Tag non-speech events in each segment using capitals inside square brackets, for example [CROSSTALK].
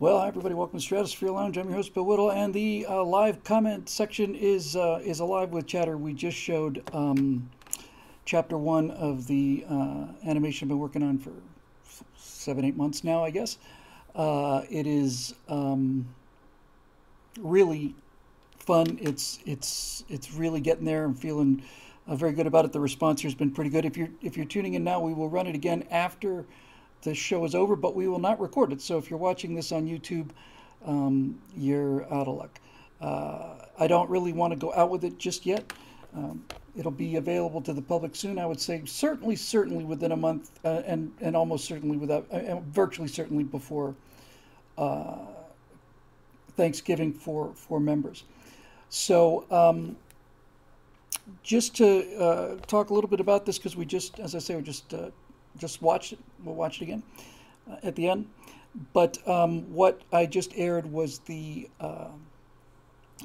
Well, hi everybody. Welcome to Stratosphere Lounge. I'm your host Bill Whittle, and the uh, live comment section is uh, is alive with chatter. We just showed um, chapter one of the uh, animation I've been working on for seven, eight months now, I guess. Uh, it is um, really fun. It's it's it's really getting there. I'm feeling uh, very good about it. The response here has been pretty good. If you're if you're tuning in now, we will run it again after the show is over, but we will not record it. So if you're watching this on YouTube, um, you're out of luck. Uh, I don't really want to go out with it just yet. Um, it'll be available to the public soon. I would say certainly, certainly within a month, uh, and and almost certainly without, uh, virtually certainly before uh, Thanksgiving for for members. So. Um, just to uh, talk a little bit about this, because we just, as I say, we just uh, just watch it. We'll watch it again uh, at the end. But um, what I just aired was the uh,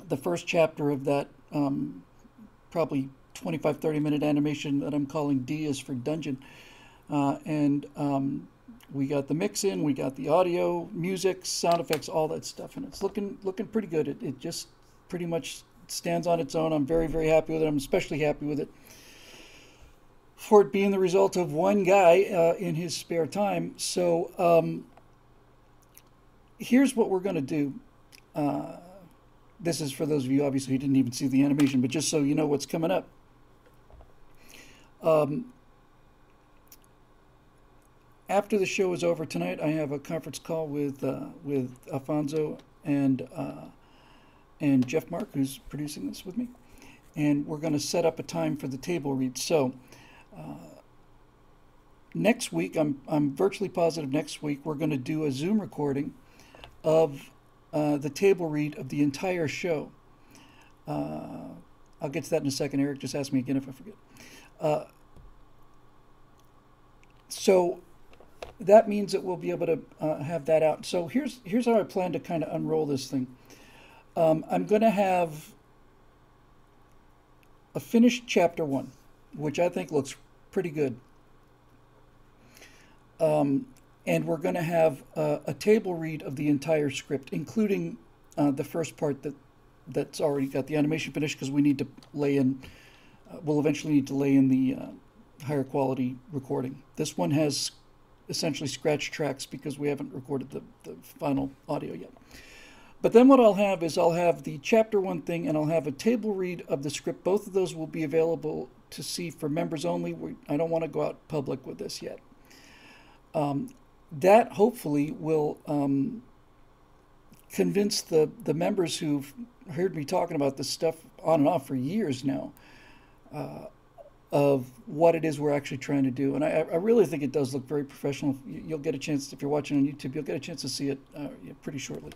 the first chapter of that um, probably 25 30 minute animation that I'm calling D is for Dungeon. Uh, and um, we got the mix in, we got the audio, music, sound effects, all that stuff, and it's looking looking pretty good. It, it just pretty much stands on its own. I'm very very happy with it. I'm especially happy with it for it being the result of one guy uh, in his spare time. So um, here's what we're going to do. Uh, this is for those of you obviously who didn't even see the animation, but just so you know what's coming up. Um, after the show is over tonight, I have a conference call with uh, with Alfonso and uh, and Jeff Mark, who's producing this with me, and we're going to set up a time for the table read. So next week, I'm, I'm virtually positive next week, we're going to do a Zoom recording of uh, the table read of the entire show. Uh, I'll get to that in a second. Eric just asked me again if I forget. Uh, so that means that we'll be able to uh, have that out. So here's here's how I plan to kind of unroll this thing. Um, I'm going to have a finished chapter one, which I think looks pretty good. Um, and we're going to have a, a, table read of the entire script, including uh, the first part that that's already got the animation finished because we need to lay in. Uh, we'll eventually need to lay in the uh, higher quality recording. This one has essentially scratch tracks because we haven't recorded the, the final audio yet. But then what I'll have is I'll have the chapter one thing and I'll have a table read of the script. Both of those will be available to see for members only. We, I don't want to go out public with this yet. Um, that hopefully will um, convince the, the members who've heard me talking about this stuff on and off for years now uh, of what it is we're actually trying to do. And I, I, really think it does look very professional. You'll get a chance, if you're watching on YouTube, you'll get a chance to see it uh, pretty shortly.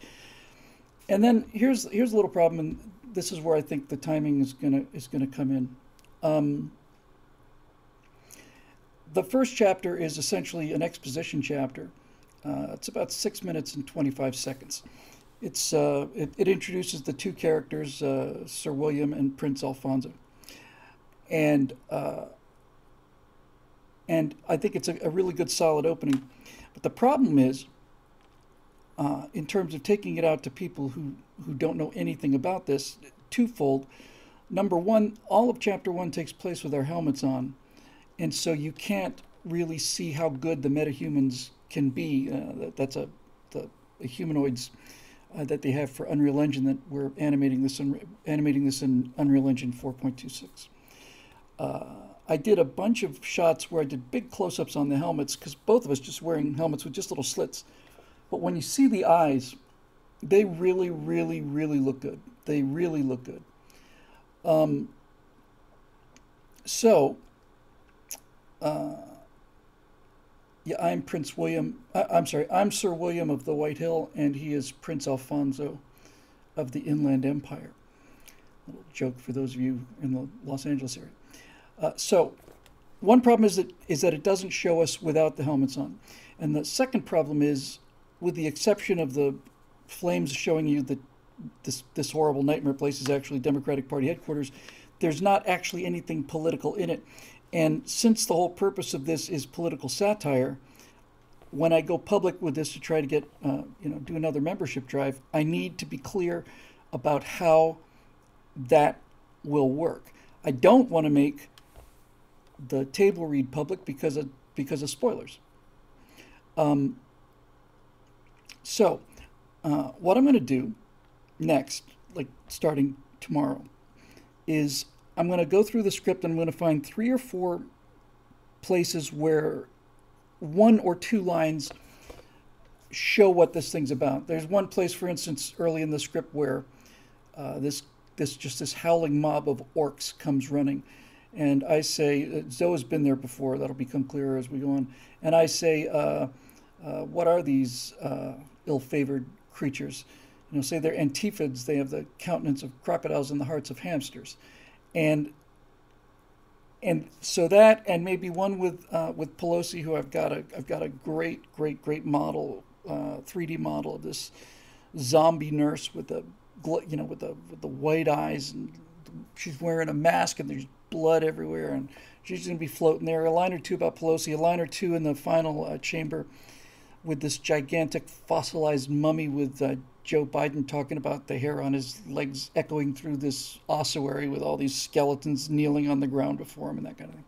And then here's here's a little problem, and this is where I think the timing is gonna is gonna come in. Um, the first chapter is essentially an exposition chapter. Uh, it's about six minutes and 25 seconds. It's, uh, it, it, introduces the two characters, uh, Sir William and Prince Alfonso. And, uh, and I think it's a, a, really good, solid opening. But the problem is, uh, in terms of taking it out to people who, who don't know anything about this, twofold number one, all of chapter one takes place with our helmets on. And so you can't really see how good the metahumans can be. Uh, that's a, the, humanoids uh, that they have for Unreal Engine that we're animating this in, animating this in Unreal Engine 4.26. Uh, I did a bunch of shots where I did big close-ups on the helmets because both of us just wearing helmets with just little slits. But when you see the eyes, they really, really, really look good. They really look good. Um, so, uh, yeah, I'm Prince William. I, I'm sorry, I'm Sir William of the White Hill, and he is Prince Alfonso of the Inland Empire. A little joke for those of you in the Los Angeles area. Uh, so, one problem is that is that it doesn't show us without the helmets on, and the second problem is, with the exception of the flames showing you that this this horrible nightmare place is actually Democratic Party headquarters. There's not actually anything political in it, and since the whole purpose of this is political satire, when I go public with this to try to get, uh, you know, do another membership drive, I need to be clear about how that will work. I don't want to make the table read public because of because of spoilers. Um, so, uh, what I'm going to do next, like starting tomorrow, is I'm going to go through the script and I'm going to find three or four places where one or two lines show what this thing's about. There's one place, for instance, early in the script where uh, this this just this howling mob of orcs comes running, and I say uh, Zoe's been there before. That'll become clearer as we go on. And I say, uh, uh, what are these uh, ill-favored creatures? You know, say they're antipods. They have the countenance of crocodiles and the hearts of hamsters, and and so that and maybe one with uh, with Pelosi, who I've got a I've got a great great great model, uh, 3D model of this zombie nurse with the you know with the with the white eyes and she's wearing a mask and there's blood everywhere and she's going to be floating there. A line or two about Pelosi, a line or two in the final uh, chamber with this gigantic fossilized mummy with uh, Joe Biden talking about the hair on his legs echoing through this ossuary with all these skeletons kneeling on the ground before him and that kind of thing.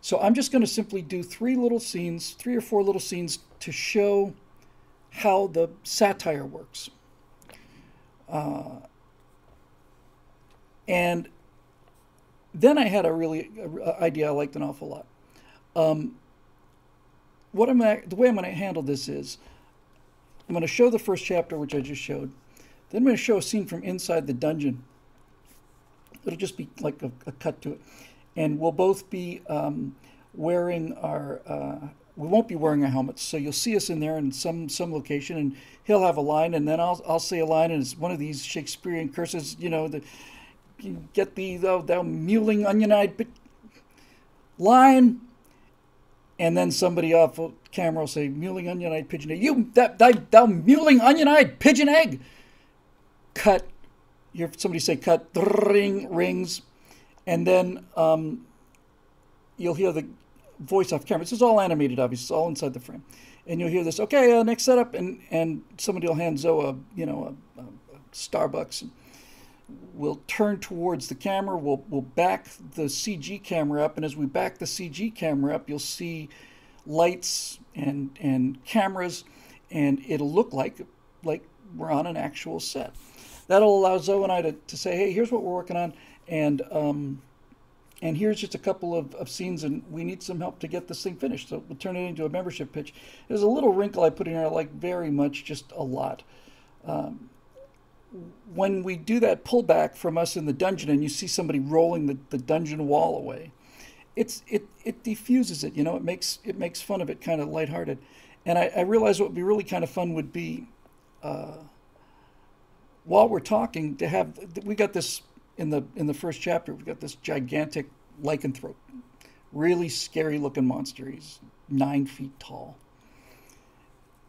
So I'm just going to simply do three little scenes, three or four little scenes to show how the satire works. Uh, and then I had a really uh, idea I liked an awful lot. Um, what am I, the way I'm going to handle this is I'm going to show the first chapter, which I just showed. Then I'm going to show a scene from inside the dungeon. It'll just be like a, a cut to it. And we'll both be um, wearing our, uh, we won't be wearing our helmets. So you'll see us in there in some, some location, and he'll have a line, and then I'll, I'll say a line, and it's one of these Shakespearean curses, you know, the, you get the, thou, thou mewling onion-eyed line, and then somebody off camera will say, "Mewling onion-eyed pigeon egg." You that thou, thou mewling onion-eyed pigeon egg. Cut. You somebody say cut. Ring rings, and then um, you'll hear the voice off camera. This is all animated, obviously. It's all inside the frame, and you'll hear this. Okay, uh, next setup, and and somebody will hand Zoe a you know a, a Starbucks. And, we'll turn towards the camera. We'll, we'll back the CG camera up. And as we back the CG camera up, you'll see lights and, and cameras. And it'll look like, like we're on an actual set. That'll allow Zoe and I to, to say, hey, here's what we're working on. And, um, and here's just a couple of, of scenes, and we need some help to get this thing finished. So we'll turn it into a membership pitch. There's a little wrinkle I put in here I like very much, just a lot. Um, when we do that pullback from us in the dungeon and you see somebody rolling the, the dungeon wall away, it's it it diffuses it. You know, it makes it makes fun of it kind of lighthearted. And I, I realized what would be really kind of fun would be uh, while we're talking to have we got this in the in the first chapter. we've got this gigantic lycanthrope, really scary looking monster. He's nine feet tall,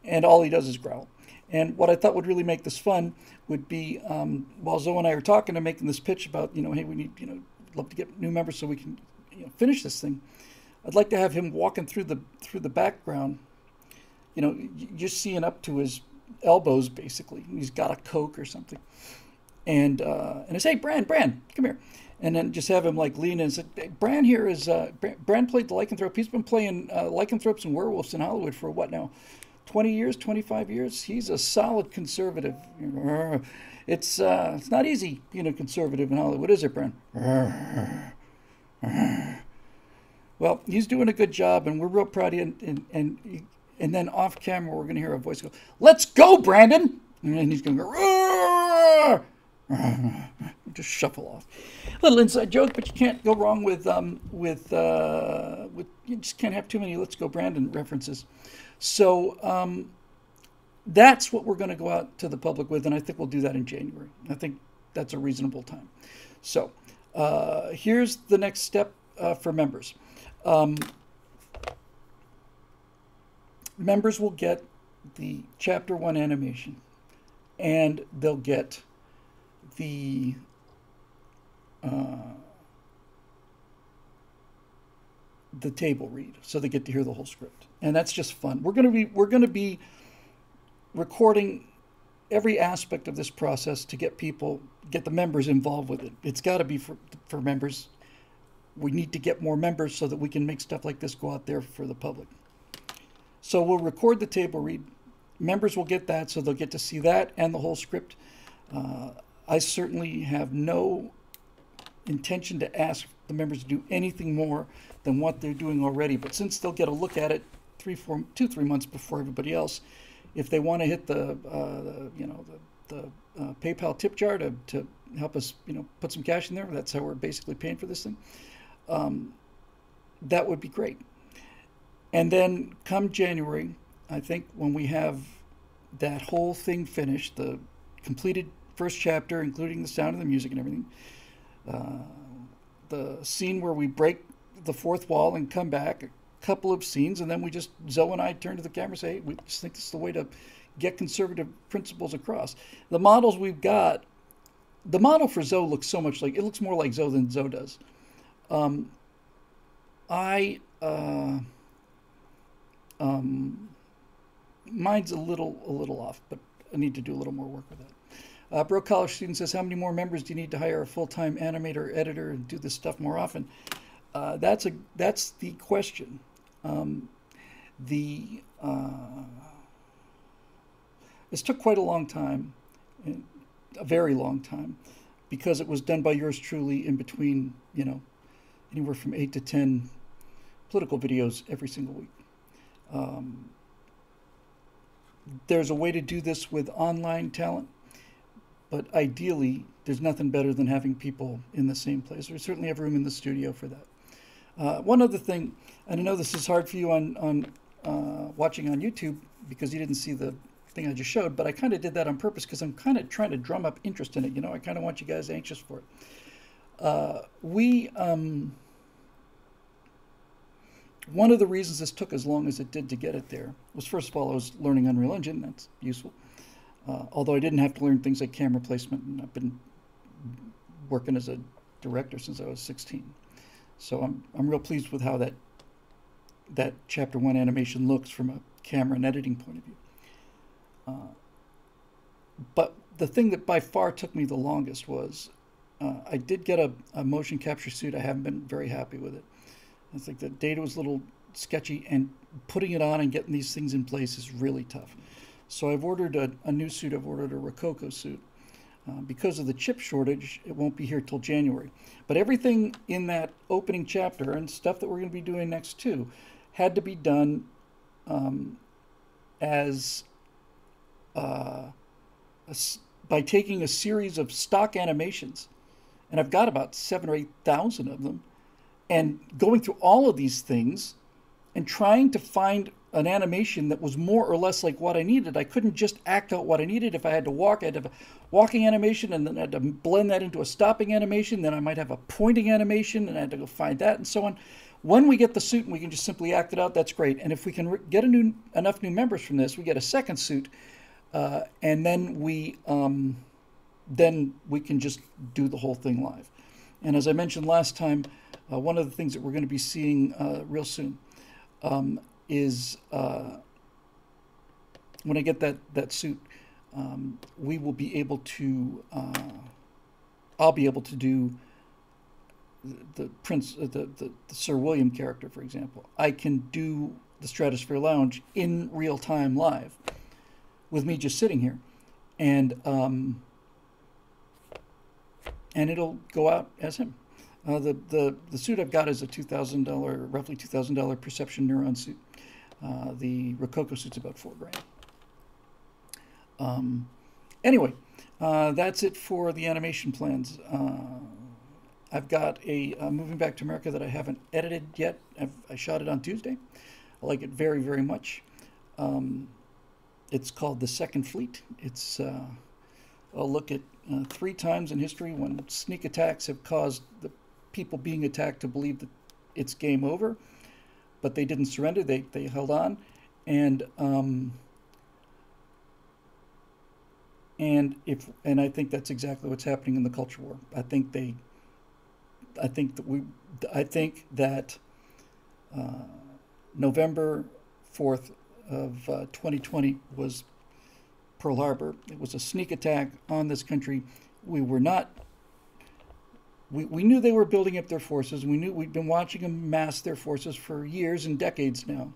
and all he does is growl. And what I thought would really make this fun would be um, while Zoe and I are talking and making this pitch about, you know, hey, we need, you know, love to get new members so we can you know, finish this thing. I'd like to have him walking through the through the background, you know, just seeing up to his elbows basically. He's got a coke or something, and uh, and I say, Bran, Bran, come here, and then just have him like lean in and say, Bran here is uh, Bran played the lycanthrope. He's been playing uh, lycanthropes and werewolves in Hollywood for what now? 20 years, 25 years, he's a solid conservative. It's uh, it's not easy being a conservative in Hollywood, is it, Bran? Well, he's doing a good job, and we're real proud of him. And, and, and, and then off camera, we're going to hear a voice go, Let's go, Brandon! And he's going to go, just shuffle off. Little inside joke, but you can't go wrong with um, with uh, with you just can't have too many "Let's Go Brandon" references. So um, that's what we're going to go out to the public with, and I think we'll do that in January. I think that's a reasonable time. So uh, here's the next step uh, for members. Um, members will get the chapter one animation, and they'll get the uh, the table read, so they get to hear the whole script, and that's just fun. We're gonna be we're gonna be recording every aspect of this process to get people get the members involved with it. It's got to be for for members. We need to get more members so that we can make stuff like this go out there for the public. So we'll record the table read. Members will get that, so they'll get to see that and the whole script. Uh, I certainly have no intention to ask the members to do anything more than what they're doing already. But since they'll get a look at it three, four, two, three months before everybody else, if they want to hit the, uh, the you know, the, the uh, PayPal tip jar to, to help us, you know, put some cash in there, that's how we're basically paying for this thing. Um, that would be great. And then come January, I think when we have that whole thing finished, the completed first chapter, including the sound of the music and everything, uh, the scene where we break the fourth wall and come back, couple of scenes, and then we just, Zoe and I turn to the camera and say, hey, we just think this is the way to get conservative principles across. The models we've got, the model for Zoe looks so much like, it looks more like Zoe than Zoe does. Um, I, uh, um, mine's a little a little off, but I need to do a little more work with that. Uh, Broke College student says, how many more members do you need to hire a full-time animator, editor, and do this stuff more often? Uh, that's a that's the question. Um, the uh, this took quite a long time, a very long time, because it was done by yours truly in between, you know, anywhere from eight to ten political videos every single week. Um, there's a way to do this with online talent, but ideally, there's nothing better than having people in the same place. We certainly have room in the studio for that. Uh, one other thing, and I know this is hard for you on on uh, watching on YouTube because you didn't see the thing I just showed, but I kind of did that on purpose because I'm kind of trying to drum up interest in it. You know, I kind of want you guys anxious for it. Uh, we um, one of the reasons this took as long as it did to get it there was first of all, I was learning Unreal Engine. That's useful. Uh, although I didn't have to learn things like camera placement, and I've been working as a director since I was 16. So I'm, I'm real pleased with how that that chapter one animation looks from a camera and editing point of view. Uh, but the thing that by far took me the longest was uh, I did get a, a motion capture suit. I haven't been very happy with it. I think the data was a little sketchy, and putting it on and getting these things in place is really tough. So I've ordered a, a new suit. I've ordered a Rokoko suit. Uh, because of the chip shortage, it won't be here till January. But everything in that opening chapter and stuff that we're going to be doing next too had to be done um, as uh, a, by taking a series of stock animations, and I've got about seven or eight thousand of them and going through all of these things and trying to find an animation that was more or less like what I needed. I couldn't just act out what I needed. If I had to walk, I'd have a walking animation and then I had to blend that into a stopping animation. Then I might have a pointing animation and I had to go find that and so on. When we get the suit and we can just simply act it out, that's great. And if we can get new, enough new members from this, we get a second suit, uh, and then we um, then we can just do the whole thing live. And as I mentioned last time, uh, one of the things that we're going to be seeing uh, real soon um, is uh, when I get that that suit, um, we will be able to. Uh, I'll be able to do the, the Prince, uh, the, the, the Sir William character, for example. I can do the Stratosphere Lounge in real time live with me just sitting here, and um, and it'll go out as him. Uh, the, the, the suit I've got is a $2,000, roughly $2,000 perception neuron suit. Uh, the Rokoko suit's about four grand. Um, anyway, uh, that's it for the animation plans. Uh, I've got a uh, Moving Back to America that I haven't edited yet. I've, i shot it on Tuesday. I like it very, very much. Um, it's called The Second Fleet. It's uh, a look at three times in history when sneak attacks have caused the people being attacked to believe that it's game over, but they didn't surrender. They they held on, and um, and if and I think that's exactly what's happening in the culture war. I think they, I think that we, I think that Uh, November 4th of uh, 2020 was Pearl Harbor. It was a sneak attack on this country. We were not. We, we knew they were building up their forces. We knew we'd been watching them mass their forces for years and decades now.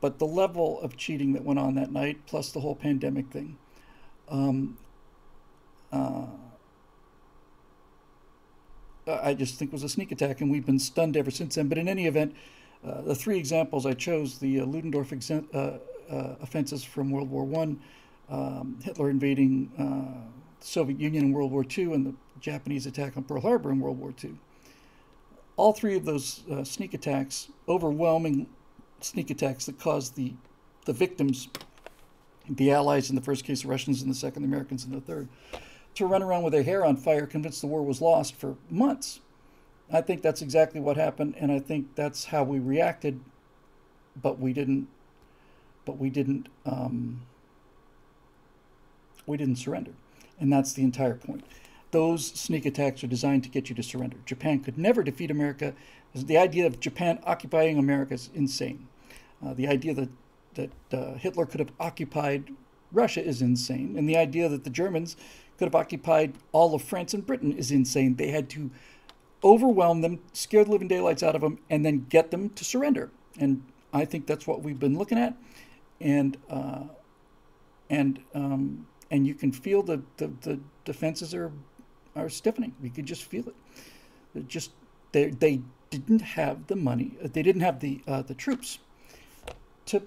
But the level of cheating that went on that night, plus the whole pandemic thing, um, uh, I just think was a sneak attack, and we've been stunned ever since then. But in any event, uh, the three examples I chose the uh, Ludendorff uh, uh, offenses from World War One, um, Hitler invading uh, the Soviet Union in World War II, and the Japanese attack on Pearl Harbor in World War II. All three of those sneak attacks, overwhelming sneak attacks that caused the the victims, the Allies in the first case, the Russians in the second, the Americans in the third, to run around with their hair on fire, convinced the war was lost for months. I think that's exactly what happened, and I think that's how we reacted, but we didn't. But we didn't. Um, we didn't surrender, and that's the entire point. Those sneak attacks are designed to get you to surrender. Japan could never defeat America. The idea of Japan occupying America is insane. Uh, the idea that that uh, Hitler could have occupied Russia is insane, and the idea that the Germans could have occupied all of France and Britain is insane. They had to overwhelm them, scare the living daylights out of them, and then get them to surrender. And I think that's what we've been looking at, and uh, and um, and you can feel the, the, the defenses are are stiffening. You can just feel it. They're just they they didn't have the money. They didn't have the uh, the troops to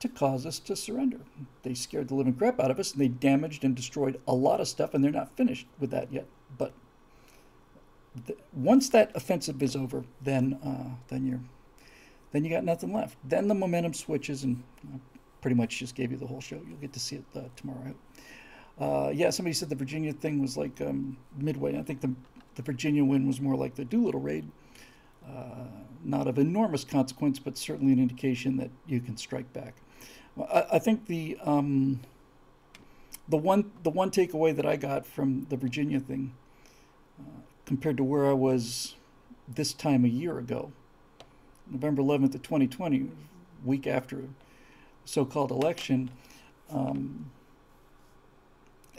to cause us to surrender. They scared the living crap out of us and they damaged and destroyed a lot of stuff, and they're not finished with that yet. But once that offensive is over, then uh, then you're then you got nothing left. Then the momentum switches, and I pretty much just gave you the whole show. You'll get to see it uh, tomorrow. Uh, yeah, somebody said the Virginia thing was like um, Midway. I think the the Virginia win was more like the Doolittle raid. Uh, not of enormous consequence, but certainly an indication that you can strike back. I, I think the um, the one the one takeaway that I got from the Virginia thing, uh, compared to where I was this time a year ago, November 11th of 2020, week after so-called election, um,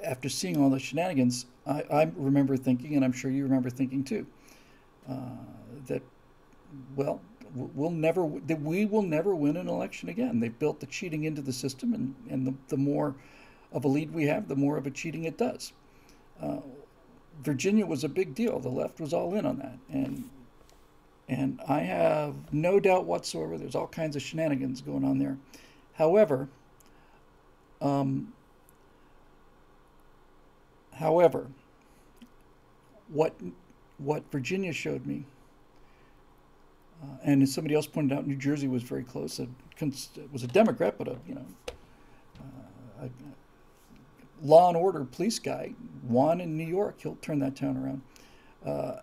after seeing all the shenanigans, I, I, remember thinking, and I'm sure you remember thinking too, uh, that well, we'll never that we will never win an election again. They've built the cheating into the system, and and the, the more of a lead we have, the more of a cheating it does. Uh, Virginia was a big deal. The left was all in on that, and and I have no doubt whatsoever. There's all kinds of shenanigans going on there. However, um, however, what what Virginia showed me uh, and as somebody else pointed out, New Jersey was very close. It was a Democrat, but a you know uh, a law and order police guy won in New York. He'll turn that town around. Uh,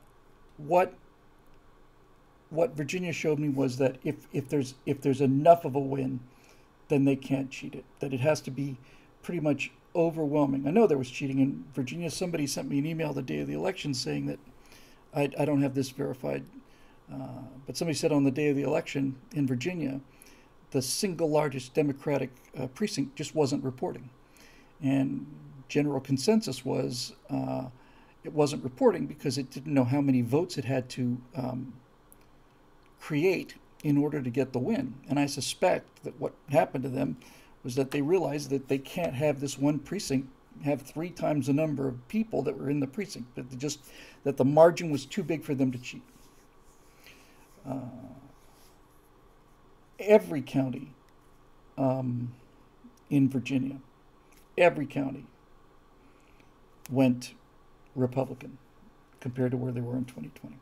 what what Virginia showed me was that if, if there's if there's enough of a win, then they can't cheat it. That it has to be pretty much overwhelming. I know there was cheating in Virginia. Somebody sent me an email the day of the election saying that I, I don't have this verified uh, but somebody said on the day of the election in Virginia, the single largest Democratic uh, precinct just wasn't reporting. And general consensus was uh, it wasn't reporting because it didn't know how many votes it had to um, create in order to get the win. And I suspect that what happened to them was that they realized that they can't have this one precinct have three times the number of people that were in the precinct. That just that the margin was too big for them to cheat uh, every county um, in Virginia, every county went Republican compared to where they were in 2020.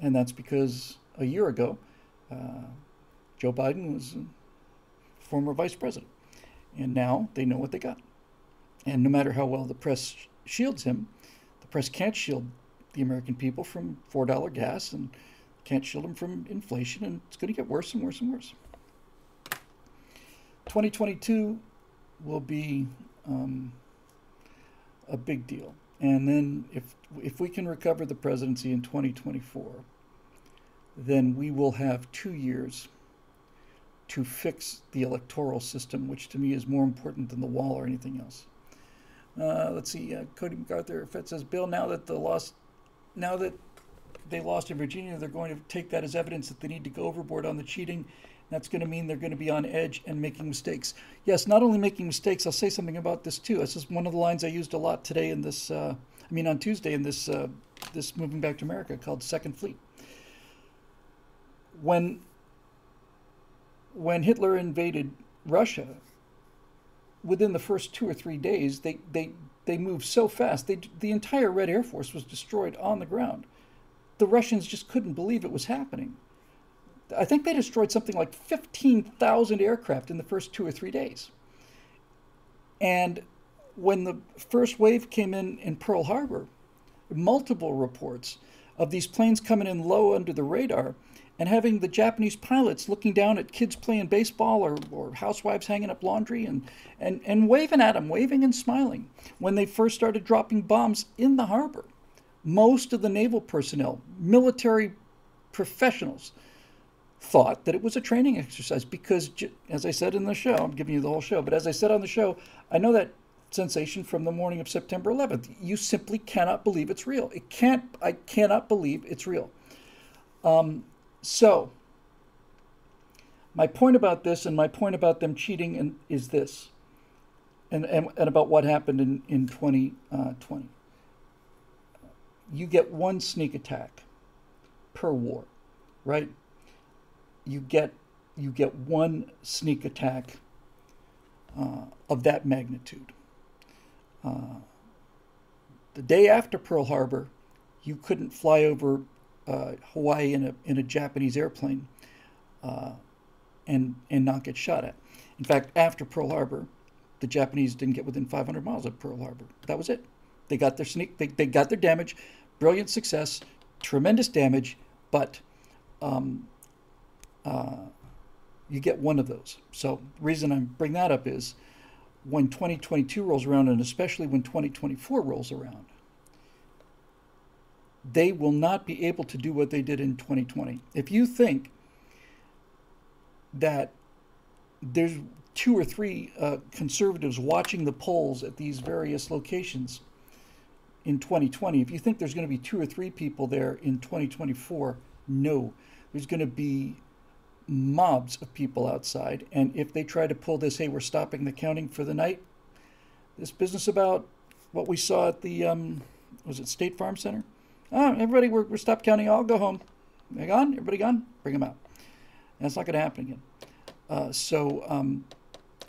And that's because a year ago, uh, Joe Biden was former vice president. And now they know what they got. And no matter how well the press shields him, the press can't shield the American people from $4 gas and can't shield them from inflation, and it's going to get worse and worse and worse. 2022 will be um, a big deal. And then if if we can recover the presidency in 2024, then we will have two years to fix the electoral system, which to me is more important than the wall or anything else. Uh, let's see. Uh, Cody MacArthur Fed says, Bill, now that the now that they lost in Virginia, they're going to take that as evidence that they need to go overboard on the cheating. That's going to mean they're going to be on edge and making mistakes. Yes, not only making mistakes. I'll say something about this too. This is one of the lines I used a lot today in this. Uh, I mean, on Tuesday in this uh, this moving back to America called Second Fleet. When when Hitler invaded Russia, within the first two or three days, they, they, they moved so fast. They, the entire Red Air Force was destroyed on the ground. The Russians just couldn't believe it was happening. I think they destroyed something like 15,000 aircraft in the first two or three days. And when the first wave came in in Pearl Harbor, multiple reports of these planes coming in low under the radar and having the Japanese pilots looking down at kids playing baseball or, or housewives hanging up laundry and, and, and waving at them, waving and smiling when they first started dropping bombs in the harbor. Most of the naval personnel, military professionals, thought that it was a training exercise because, as I said in the show, I'm giving you the whole show, but as I said on the show, I know that sensation from the morning of September 11th. You simply cannot believe it's real. It can't. I cannot believe it's real. Um, so, my point about this and my point about them cheating in, is this, and, and, and about what happened in, in 2020. Uh, you get one sneak attack per war, right? You get you get one sneak attack uh, of that magnitude. Uh, the day after Pearl Harbor, you couldn't fly over uh, Hawaii in a in a Japanese airplane uh, and and not get shot at. In fact, after Pearl Harbor, the Japanese didn't get within 500 miles of Pearl Harbor. That was it. They got their sneak. They, they got their damage. Brilliant success. Tremendous damage, but um, uh, you get one of those. So the reason I bring that up is when 2022 rolls around, and especially when 2024 rolls around, they will not be able to do what they did in 2020. If you think that there's two or three uh, conservatives watching the polls at these various locations in 2020, if you think there's going to be two or three people there in 2024, no. There's going to be mobs of people outside. And if they try to pull this, hey, we're stopping the counting for the night, this business about what we saw at the, um, was it State Farm Center? Oh, everybody, we're, we're stopped counting. I'll go home. They gone? Everybody gone? Bring them out. That's not going to happen again. Uh, so um,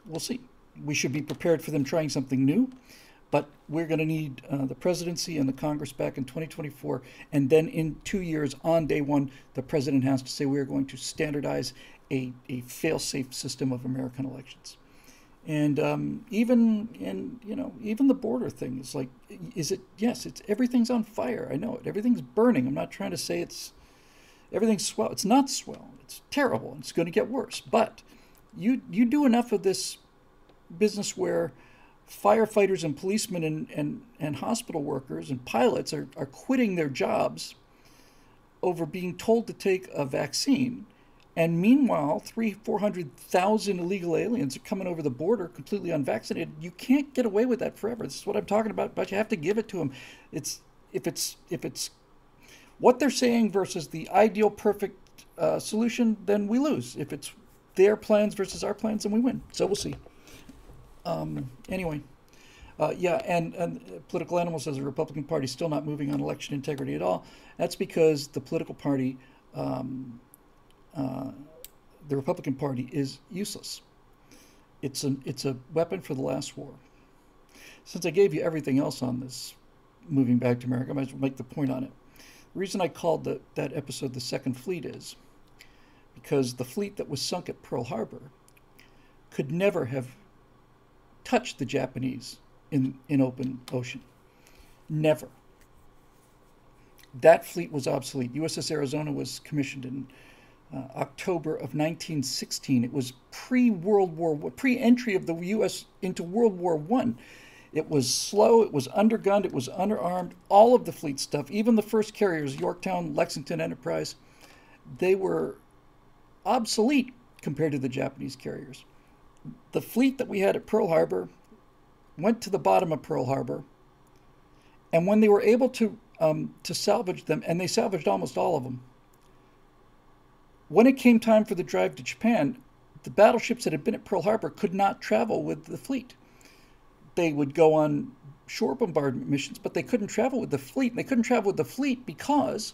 we'll see. We should be prepared for them trying something new, but we're going to need uh, the presidency and the Congress back in 2024. And then in two years, on day one, the president has to say we are going to standardize a, a fail safe system of American elections and um, even in you know even the border thing is like is it yes it's everything's on fire. I know it. Everything's burning. I'm not trying to say it's everything's swell. It's not swell. It's terrible. It's going to get worse. But you you do enough of this business where firefighters and policemen and, and, and hospital workers and pilots are, are quitting their jobs over being told to take a vaccine and meanwhile, three, 400,000 illegal aliens are coming over the border completely unvaccinated. You can't get away with that forever. This is what I'm talking about, but you have to give it to them. It's, if it's, if it's what they're saying versus the ideal perfect uh, solution, then we lose. If it's their plans versus our plans, then we win. So we'll see. Um, anyway, uh, yeah, and, and Political Animal says the Republican Party is still not moving on election integrity at all. That's because the political party um, uh, the Republican Party is useless. It's a, it's a weapon for the last war. Since I gave you everything else on this, moving back to America, I might as well make the point on it. The reason I called the, that episode the Second Fleet is because the fleet that was sunk at Pearl Harbor could never have touched the Japanese in, in open ocean. Never. That fleet was obsolete. USS Arizona was commissioned in uh, October of 1916. It was pre-World War, pre-entry of the U.S. into World War One. It was slow. It was undergunned. It was underarmed. All of the fleet stuff, even the first carriers, Yorktown, Lexington, Enterprise, they were obsolete compared to the Japanese carriers. The fleet that we had at Pearl Harbor went to the bottom of Pearl Harbor, and when they were able to um, to salvage them, and they salvaged almost all of them. When it came time for the drive to Japan, the battleships that had been at Pearl Harbor could not travel with the fleet. They would go on shore bombardment missions, but they couldn't travel with the fleet. And they couldn't travel with the fleet because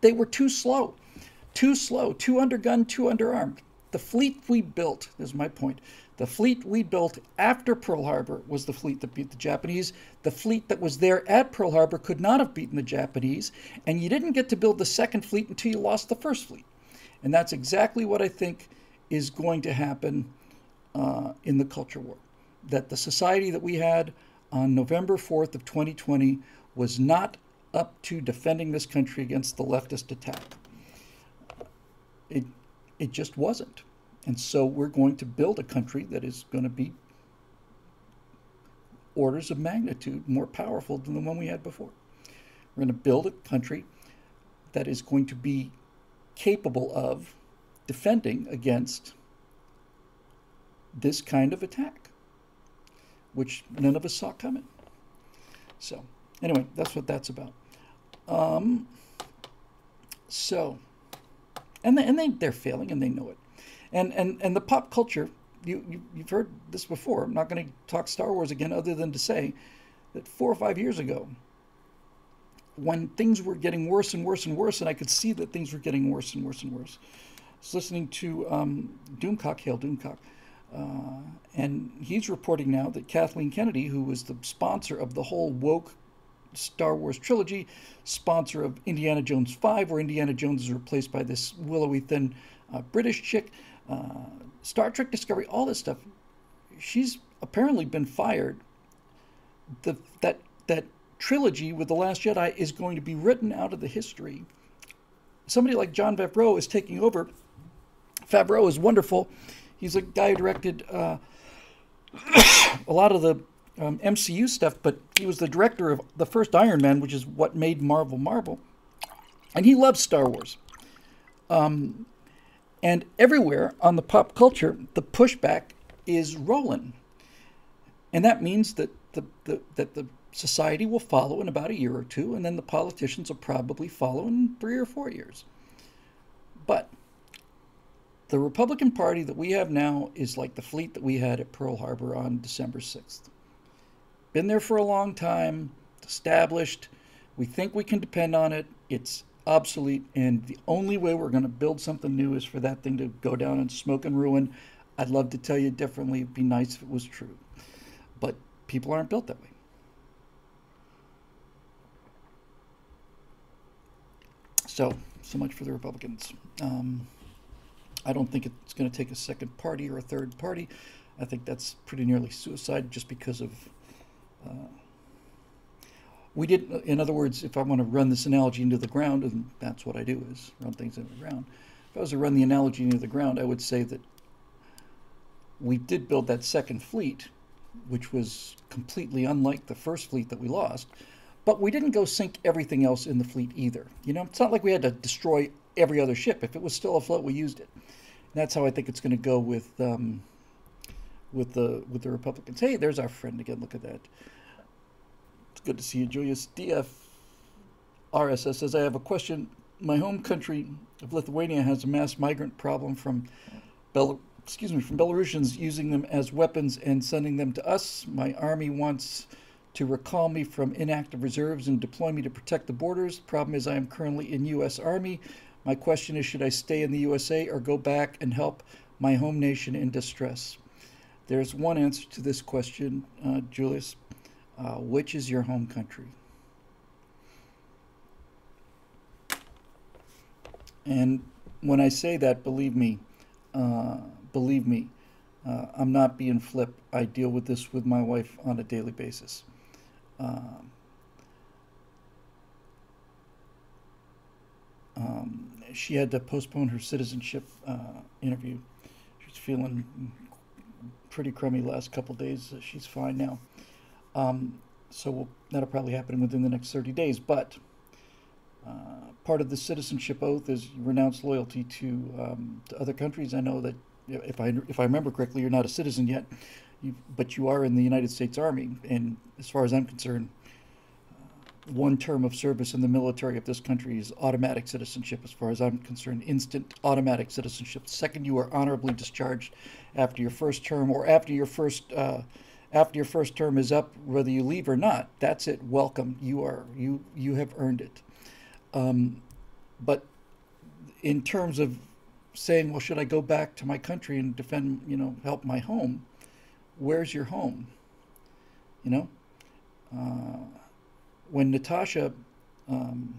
they were too slow, too slow, too undergunned, too underarmed. The fleet we built, is my point, the fleet we built after Pearl Harbor was the fleet that beat the Japanese. The fleet that was there at Pearl Harbor could not have beaten the Japanese, and you didn't get to build the second fleet until you lost the first fleet. And that's exactly what I think is going to happen uh, in the culture war. That the society that we had on November 4th of 2020 was not up to defending this country against the leftist attack. It, it just wasn't. And so we're going to build a country that is going to be orders of magnitude more powerful than the one we had before. We're going to build a country that is going to be capable of defending against this kind of attack, which none of us saw coming. So, anyway, that's what that's about. Um, so, and they, and they they're failing and they know it, and and and the pop culture. You, you you've heard this before. I'm not going to talk Star Wars again, other than to say that four or five years ago, when things were getting worse and worse and worse, and I could see that things were getting worse and worse and worse. I was listening to um, Doomcock, Hale Doomcock, uh, and he's reporting now that Kathleen Kennedy, who was the sponsor of the whole woke Star Wars trilogy, sponsor of Indiana Jones 5, where Indiana Jones is replaced by this willowy thin uh, British chick, uh, Star Trek Discovery, all this stuff. She's apparently been fired. The, that, that trilogy with The Last Jedi is going to be written out of the history. Somebody like Jon Favreau is taking over. Favreau is wonderful. He's a guy who directed uh, [COUGHS] a lot of the um, MCU stuff, but he was the director of the first Iron Man, which is what made Marvel Marvel. And he loves Star Wars. Um, and everywhere on the pop culture, the pushback is rolling. And that means that the, the, that the society will follow in about a year or two, and then the politicians will probably follow in three or four years. But the Republican Party that we have now is like the fleet that we had at Pearl Harbor on December 6th. Been there for a long time, established. We think we can depend on it. It's obsolete, and the only way we're going to build something new is for that thing to go down and smoke and ruin. I'd love to tell you differently. It'd be nice if it was true. But people aren't built that way. So, so much for the Republicans. Um, I don't think it's going to take a second party or a third party. I think that's pretty nearly suicide just because of. Uh, we did, in other words, if I want to run this analogy into the ground, and that's what I do is run things into the ground. If I was to run the analogy into the ground, I would say that we did build that second fleet, which was completely unlike the first fleet that we lost. But we didn't go sink everything else in the fleet either. You know, it's not like we had to destroy every other ship. If it was still afloat, we used it. And that's how I think it's going to go with um, with the with the Republicans. Hey, there's our friend again. Look at that. It's good to see you, Julius. DF RSS says I have a question. My home country of Lithuania has a mass migrant problem from Bel- excuse me from Belarusians using them as weapons and sending them to us. My army wants to recall me from inactive reserves and deploy me to protect the borders. Problem is, I am currently in U.S. Army. My question is, should I stay in the USA or go back and help my home nation in distress? There's one answer to this question, uh, Julius. Uh, which is your home country? And when I say that, believe me, uh, believe me, uh, I'm not being flip. I deal with this with my wife on a daily basis. Um, um, she had to postpone her citizenship uh, interview. She's feeling pretty crummy last couple days. She's fine now. Um, so we'll, that'll probably happen within the next 30 days. But Uh, part of the citizenship oath is you renounce loyalty to, um, to other countries. I know that if I if I remember correctly, you're not a citizen yet, you, but you are in the United States Army, and as far as I'm concerned, uh, one term of service in the military of this country is automatic citizenship. As far as I'm concerned, instant automatic citizenship. The second you are honorably discharged after your first term or after your first uh, after your first term is up, whether you leave or not, that's it. Welcome. You are you you have earned it. Um, but in terms of saying, well, should I go back to my country and defend, you know, help my home? Where's your home? You know, uh, when Natasha um,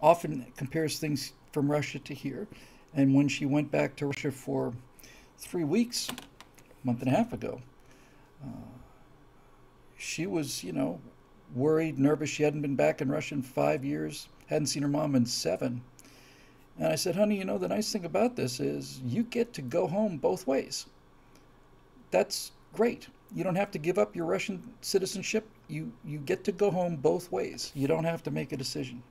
often compares things from Russia to here, and when she went back to Russia for three weeks, a month and a half ago, she was, you know, worried, nervous. She hadn't been back in Russia in five years, hadn't seen her mom in seven. And I said, honey, you know, the nice thing about this is you get to go home both ways. That's great. You don't have to give up your Russian citizenship. You, you get to go home both ways. You don't have to make a decision.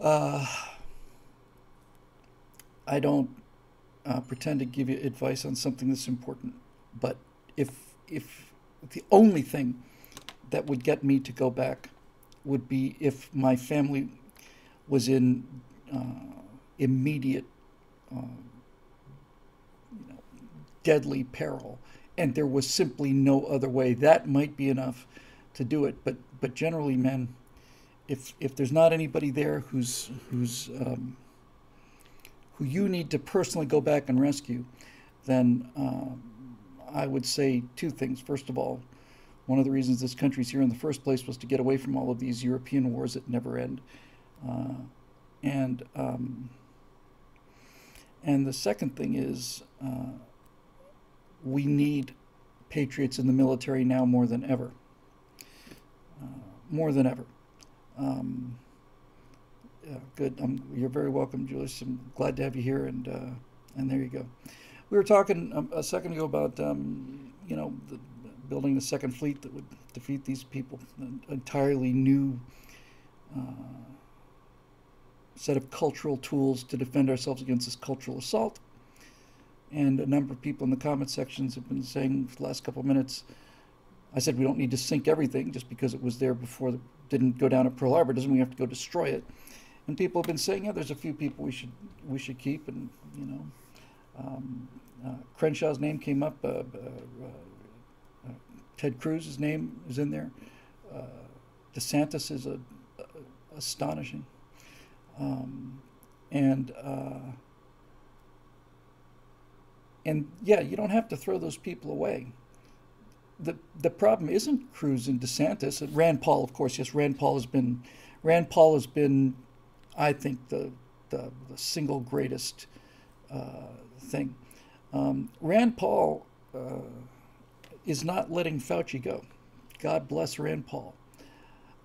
Uh, I don't uh, pretend to give you advice on something that's important, but if if the only thing that would get me to go back would be if my family was in uh, immediate, uh, you know, deadly peril, and there was simply no other way. That might be enough to do it. But but generally, men, if if there's not anybody there who's who's um, who you need to personally go back and rescue, then uh, I would say two things. First of all, one of the reasons this country's here in the first place was to get away from all of these European wars that never end. Uh, and um, and the second thing is uh, we need patriots in the military now more than ever. Uh, more than ever. Um, yeah, good. Um, you're very welcome, Julius. I'm glad to have you here, and uh, and there you go. We were talking um, a second ago about um, you know the, building the second fleet that would defeat these people. An entirely new uh, set of cultural tools to defend ourselves against this cultural assault. And a number of people in the comment sections have been saying for the last couple of minutes, I said we don't need to sink everything just because it was there before, the, didn't go down at Pearl Harbor doesn't mean we have to go destroy it. And people have been saying, yeah, there's a few people we should we should keep, and you know, um, uh, Crenshaw's name came up. Uh, uh, uh Ted Cruz's name is in there. Uh, DeSantis is a, a, astonishing. Um, and and yeah, you don't have to throw those people away. The the problem isn't Cruz and DeSantis. Rand Paul, of course, yes, Rand Paul has been Rand Paul has been, I think, the the, the single greatest uh, thing. Um, Rand Paul uh, is not letting Fauci go. God bless Rand Paul.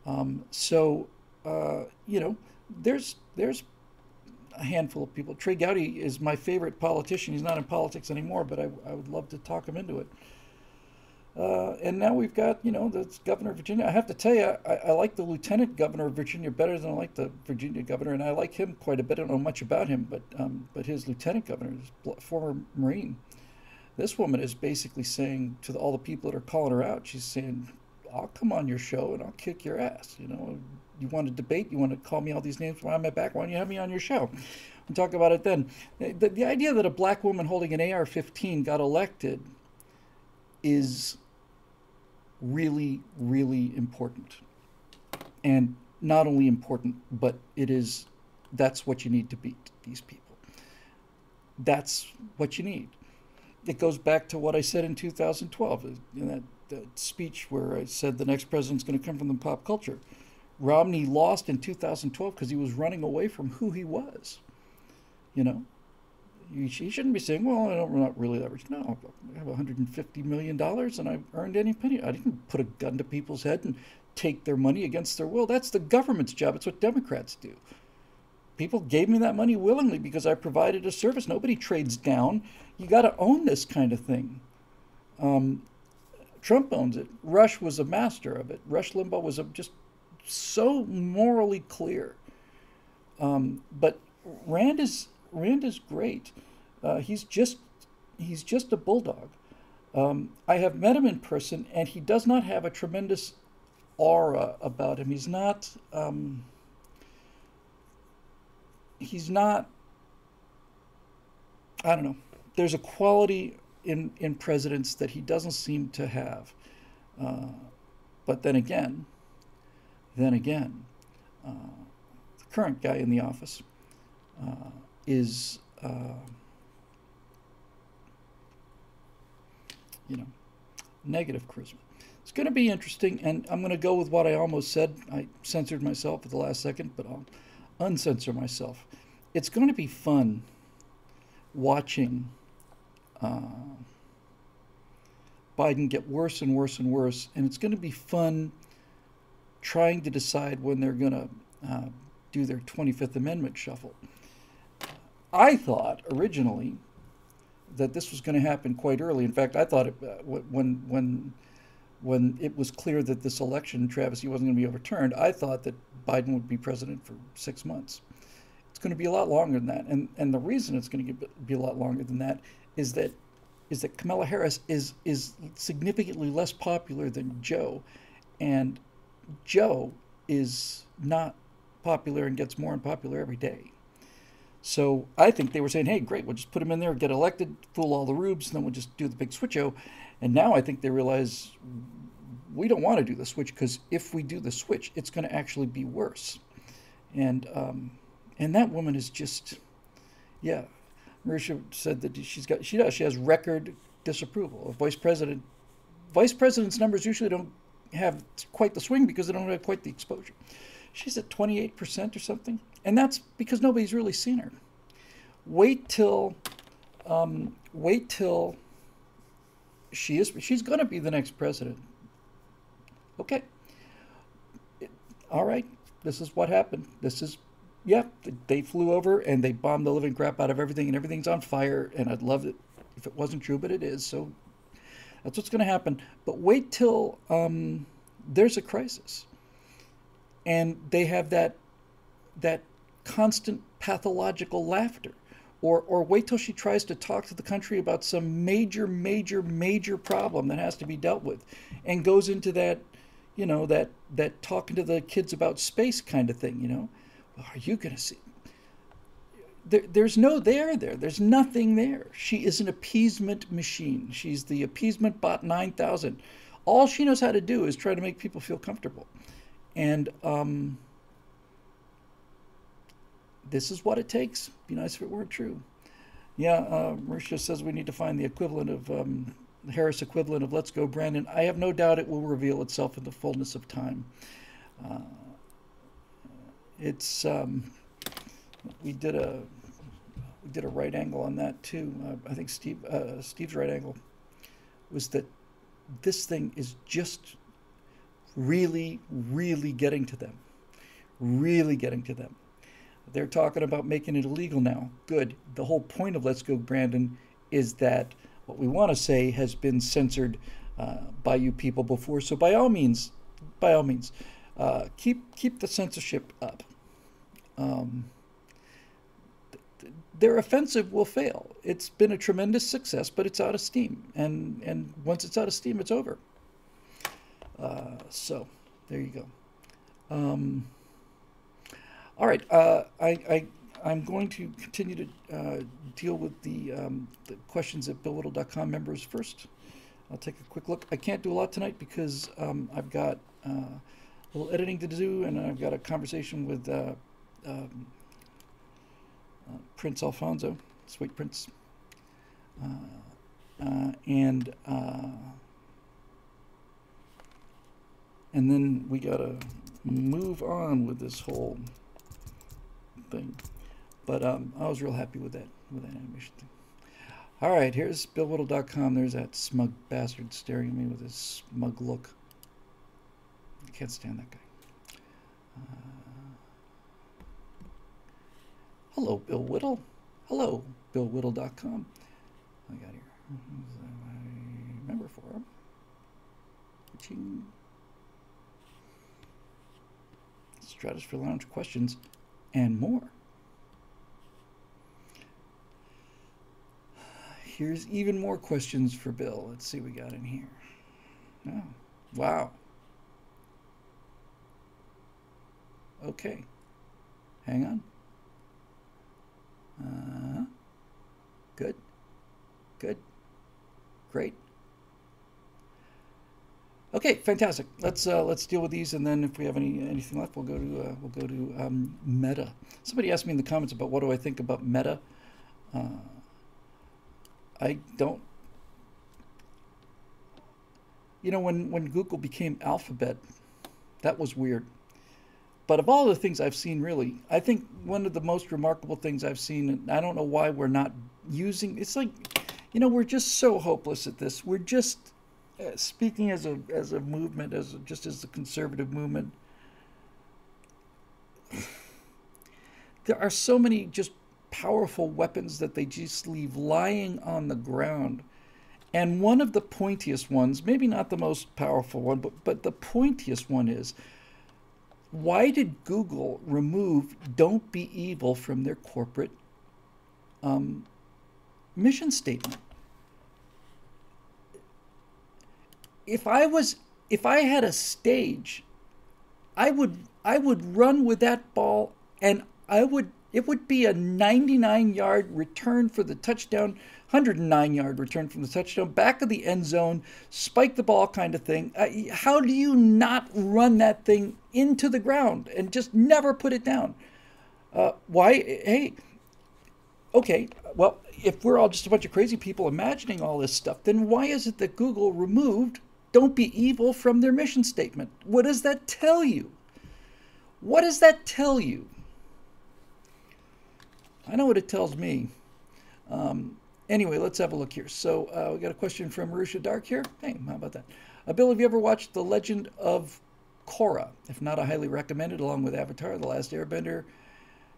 Um, so uh, you know there's there's a handful of people. Trey Gowdy is my favorite politician. He's not in politics anymore, but I, I would love to talk him into it. Uh, and now we've got, you know, the governor of Virginia. I have to tell you, I, I, like the lieutenant governor of Virginia better than I like the Virginia governor, and I like him quite a bit. I don't know much about him, but um, but his lieutenant governor is former Marine. This woman is basically saying to the, all the people that are calling her out, she's saying, "I'll come on your show and I'll kick your ass." You know, you want to debate, you want to call me all these names behind my back, why don't you have me on your show? We'll talk about it then. The, the idea that a black woman holding an AR 15 got elected is really, really important. And not only important, but it is that's what you need to beat these people. That's what you need. It goes back to what I said in 2012, in uh, that, that speech where I said the next president's going to come from the pop culture. Romney lost in 2012 because he was running away from who he was. You know, he, shouldn't be saying, "Well, I'm not really that rich." No, I have 150 million dollars, and I've earned any penny. I didn't put a gun to people's head and take their money against their will. That's the government's job. It's what Democrats do. People gave me that money willingly because I provided a service. Nobody trades down. You got to own this kind of thing. Um, Trump owns it. Rush was a master of it. Rush Limbaugh was a, just so morally clear. Um, but Rand is Rand is great. Uh, he's just he's just a bulldog. Um, I have met him in person, and he does not have a tremendous aura about him. He's not. Um, he's not. I don't know. There's a quality in in presidents that he doesn't seem to have. Uh, but then again, then again, uh, the current guy in the office uh, is, uh, you know, negative charisma. It's going to be interesting, and I'm going to go with what I almost said. I censored myself at the last second, but I'll uncensor myself. It's going to be fun watching uh, Biden get worse and worse and worse, and it's going to be fun trying to decide when they're going to uh, do their 25th Amendment shuffle. I thought originally that this was going to happen quite early. In fact, I thought it, uh, when when when it was clear that this election, Travis, he wasn't going to be overturned, I thought that Biden would be president for six months. It's going to be a lot longer than that, and and the reason it's going to be a lot longer than that is that is that Kamala Harris is is significantly less popular than Joe, and Joe is not popular and gets more unpopular every day. So I think they were saying, hey, great, we'll just put him in there, get elected, fool all the rubes, and then we'll just do the big switcho. And now I think they realize we don't want to do the switch because if we do the switch, it's going to actually be worse. And um, and that woman is just, yeah. Marisha said that she's got she does she has record disapproval of vice president. Vice president's numbers usually don't have quite the swing because they don't have quite the exposure. She's at 28% or something. And that's because nobody's really seen her. Wait till, um, wait till she is, she's going to be the next president. Okay. All right. This is what happened. This is, yeah, they flew over and they bombed the living crap out of everything and everything's on fire. And I'd love it if it wasn't true, but it is. So that's what's going to happen. But wait till um, there's a crisis, and they have that that constant pathological laughter. Or, or wait till she tries to talk to the country about some major, major, major problem that has to be dealt with, and goes into that, you know, that that talking to the kids about space kind of thing. You know, are you going to see? there, there's no there there. There's nothing there. She is an appeasement machine. She's the appeasement bot 9000. All she knows how to do is try to make people feel comfortable. And um, this is what it takes. Be nice if it weren't true. Yeah, uh, says we need to find the equivalent of um, Harris equivalent of Let's Go Brandon. I have no doubt it will reveal itself in the fullness of time. Uh, it's. Um, we did a we did a right angle on that too. Uh, I think Steve uh, Steve's right angle was that this thing is just really, really getting to them, really getting to them. They're talking about making it illegal now. Good. The whole point of Let's Go Brandon is that what we want to say has been censored uh, by you people before. So by all means, by all means, uh, keep keep the censorship up. Um, their offensive will fail. It's been a tremendous success, but it's out of steam, and and once it's out of steam, it's over. Uh, so there you go. Um, all right, uh, I, I I'm going to continue to uh, deal with the, um, the questions at BillWhittle.com members first. I'll take a quick look. I can't do a lot tonight because um, I've got uh, a little editing to do, and I've got a conversation with. Uh, um, uh, Prince Alfonso, Sweet Prince. Uh, and and then we gotta move on with this whole thing. But um, I was real happy with that with that animation thing. All right, here's BillWhittle.com. There's that smug bastard staring at me with his smug look. I can't stand that guy. Uh, Hello, Bill Whittle. Hello, BillWhittle.com. I got here. My member forum. Ching. Stratosphere Lounge questions, and more. Here's even more questions for Bill. Let's see what we got in here. Oh, wow. Okay. Hang on. Uh, good. Good. Great. Okay, fantastic. Let's uh, let's deal with these, and then if we have any anything left, we'll go to uh, we'll go to um, Meta. Somebody asked me in the comments about what do I think about Meta. Uh, I don't. You know, when when Google became Alphabet, that was weird. But of all the things I've seen, really, I think one of the most remarkable things I've seen, and I don't know why we're not using. It's like, you know, we're just so hopeless at this. We're just speaking as a as a movement, as a, just as a conservative movement. there are so many just powerful weapons that they just leave lying on the ground. And one of the pointiest ones, maybe not the most powerful one, but, but the pointiest one is why did Google remove don't be evil from their corporate um, mission statement? If I was, if I had a stage, I would, I would run with that ball and I would, it would be a 99 yard return for the touchdown 109 yard return from the touchdown, back of the end zone, spike the ball kind of thing. Uh, how do you not run that thing into the ground and just never put it down? Uh, why? Hey, okay, well, if we're all just a bunch of crazy people imagining all this stuff, then why is it that Google removed don't be evil from their mission statement? What does that tell you? What does that tell you? I know what it tells me. Um, Anyway, let's have a look here. So uh, we got a question from Marusha Dark here. Hey, how about that? Uh, Bill, have you ever watched The Legend of Korra? If not, I highly recommend it, along with Avatar, The Last Airbender.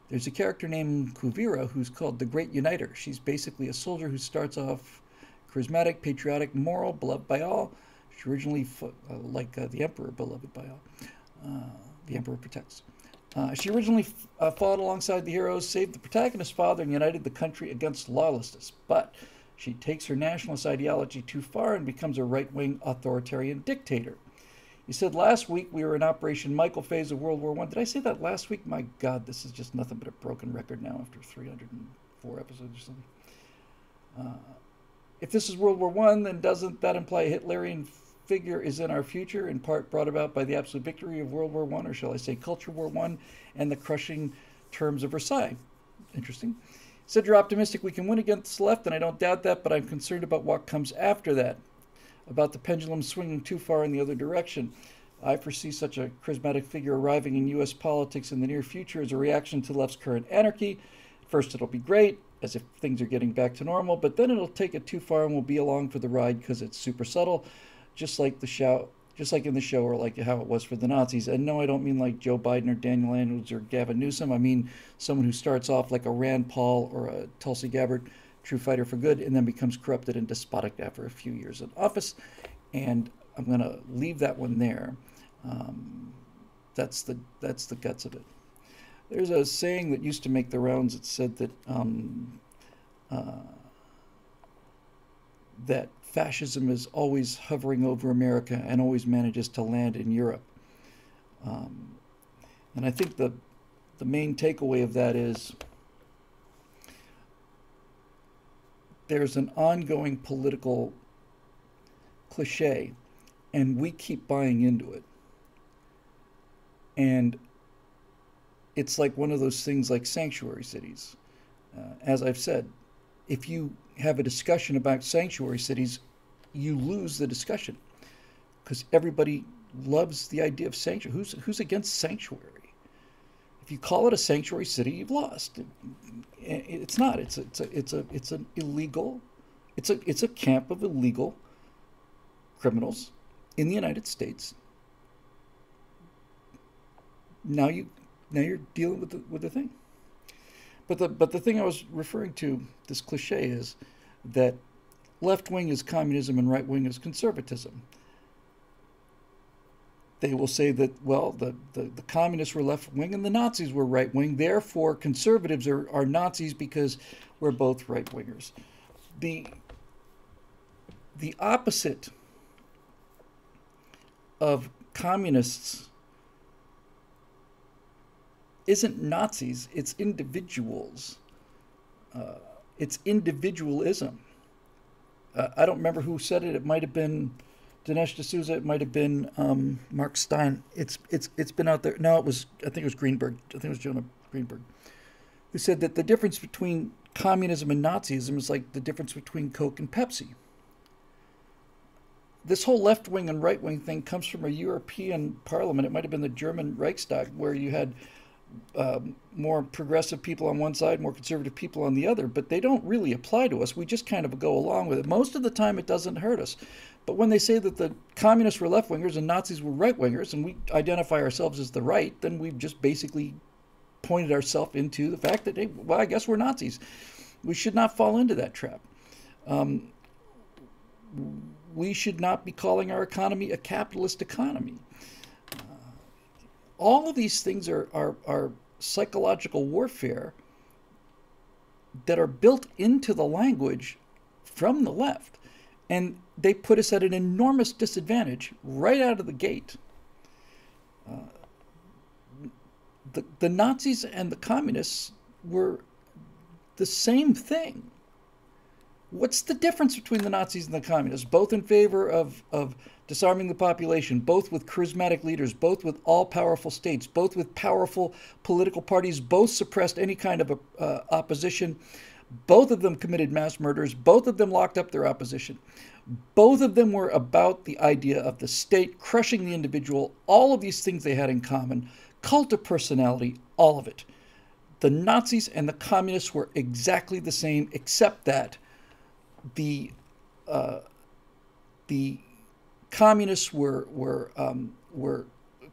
There's a character named Kuvira who's called the Great Uniter. She's basically a soldier who starts off charismatic, patriotic, moral, beloved by all. She originally, uh, like uh, the Emperor, beloved by all. Uh, the Emperor protects. She originally fought alongside the heroes, saved the protagonist's father, and united the country against lawlessness. But she takes her nationalist ideology too far and becomes a right wing authoritarian dictator. You said last week we were in Operation Michael phase of World War One. Did I say that last week? My God, this is just nothing but a broken record now after 304 episodes or something. Uh, if this is World War One, then doesn't that imply a Hitlerian figure is in our future, in part brought about by the absolute victory of World War One, or shall I say, Culture War One, and the crushing terms of Versailles. Interesting. Said you're optimistic we can win against the left, and I don't doubt that, but I'm concerned about what comes after that, about the pendulum swinging too far in the other direction. I foresee such a charismatic figure arriving in U.S. politics in the near future as a reaction to left's current anarchy. First, it'll be great, as if things are getting back to normal, but then it'll take it too far and we'll be along for the ride because it's super subtle just like the show, just like in the show, or like how it was for the Nazis. And no, I don't mean like Joe Biden or Daniel Andrews or Gavin Newsom. I mean someone who starts off like a Rand Paul or a Tulsi Gabbard, true fighter for good, and then becomes corrupted and despotic after a few years in office. And I'm to leave that one there. Um, that's the that's the guts of it. There's a saying that used to make the rounds. It said that um, uh, that fascism is always hovering over America and always manages to land in Europe. Um, and I think the, the main takeaway of that is there's an ongoing political cliche, and we keep buying into it. And it's like one of those things like sanctuary cities. Uh, as I've said, if you have a discussion about sanctuary cities, you lose the discussion because everybody loves the idea of sanctuary. Who's who's against sanctuary? If you call it a sanctuary city, you've lost. It's not. It's a, it's a, it's a it's an illegal. It's a it's a camp of illegal criminals in the United States. Now you now you're dealing with the with the thing. But the but the thing I was referring to, this cliche, is that left wing is communism and right wing is conservatism. they will say that, well, the, the, the communists were left wing and the Nazis were right wing. Therefore, conservatives are, are Nazis because we're both right wingers. The, the opposite of communists isn't Nazis, it's individuals. Uh, it's individualism. Uh, I don't remember who said it. It might have been Dinesh D'Souza. It might have been um, Mark Steyn. It's it's it's been out there. No, it was I think it was Greenberg. I think it was Jonah Greenberg, who said that the difference between communism and Nazism is like the difference between Coke and Pepsi. This whole left wing and right wing thing comes from a European parliament. It might have been the German Reichstag, where you had um, more progressive people on one side, more conservative people on the other, but they don't really apply to us. We just kind of go along with it. Most of the time, it doesn't hurt us. But when they say that the communists were left wingers and Nazis were right wingers, and we identify ourselves as the right, then we've just basically pointed ourselves into the fact that, hey, well, I guess we're Nazis. We should not fall into that trap. Um, we should not be calling our economy a capitalist economy. All of these things are, are, are psychological warfare that are built into the language from the left. And they put us at an enormous disadvantage right out of the gate. Uh, the, the Nazis and the communists were the same thing. What's the difference between the Nazis and the communists? Both in favor of, of disarming the population, both with charismatic leaders, both with all powerful states, both with powerful political parties, both suppressed any kind of uh, opposition. Both of them committed mass murders. Both of them locked up their opposition. Both of them were about the idea of the state crushing the individual. All of these things they had in common. Cult of personality, all of it. The Nazis and the communists were exactly the same, except that the uh, the communists were were um, were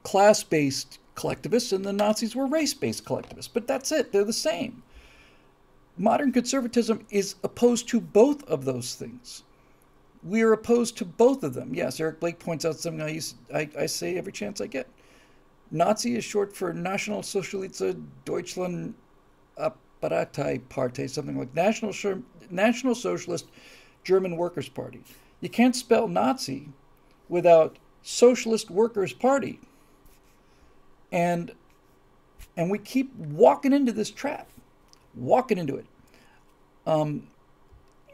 class-based collectivists, and the Nazis were race-based collectivists. But that's it; they're the same. Modern conservatism is opposed to both of those things. We are opposed to both of them. Yes, Eric Blake points out something I, I, I say every chance I get. Nazi is short for National Sozialistische Deutschland Partei, something like National, National Socialist German Workers' Party. You can't spell Nazi without Socialist Workers' Party. And and we keep walking into this trap, walking into it. Um,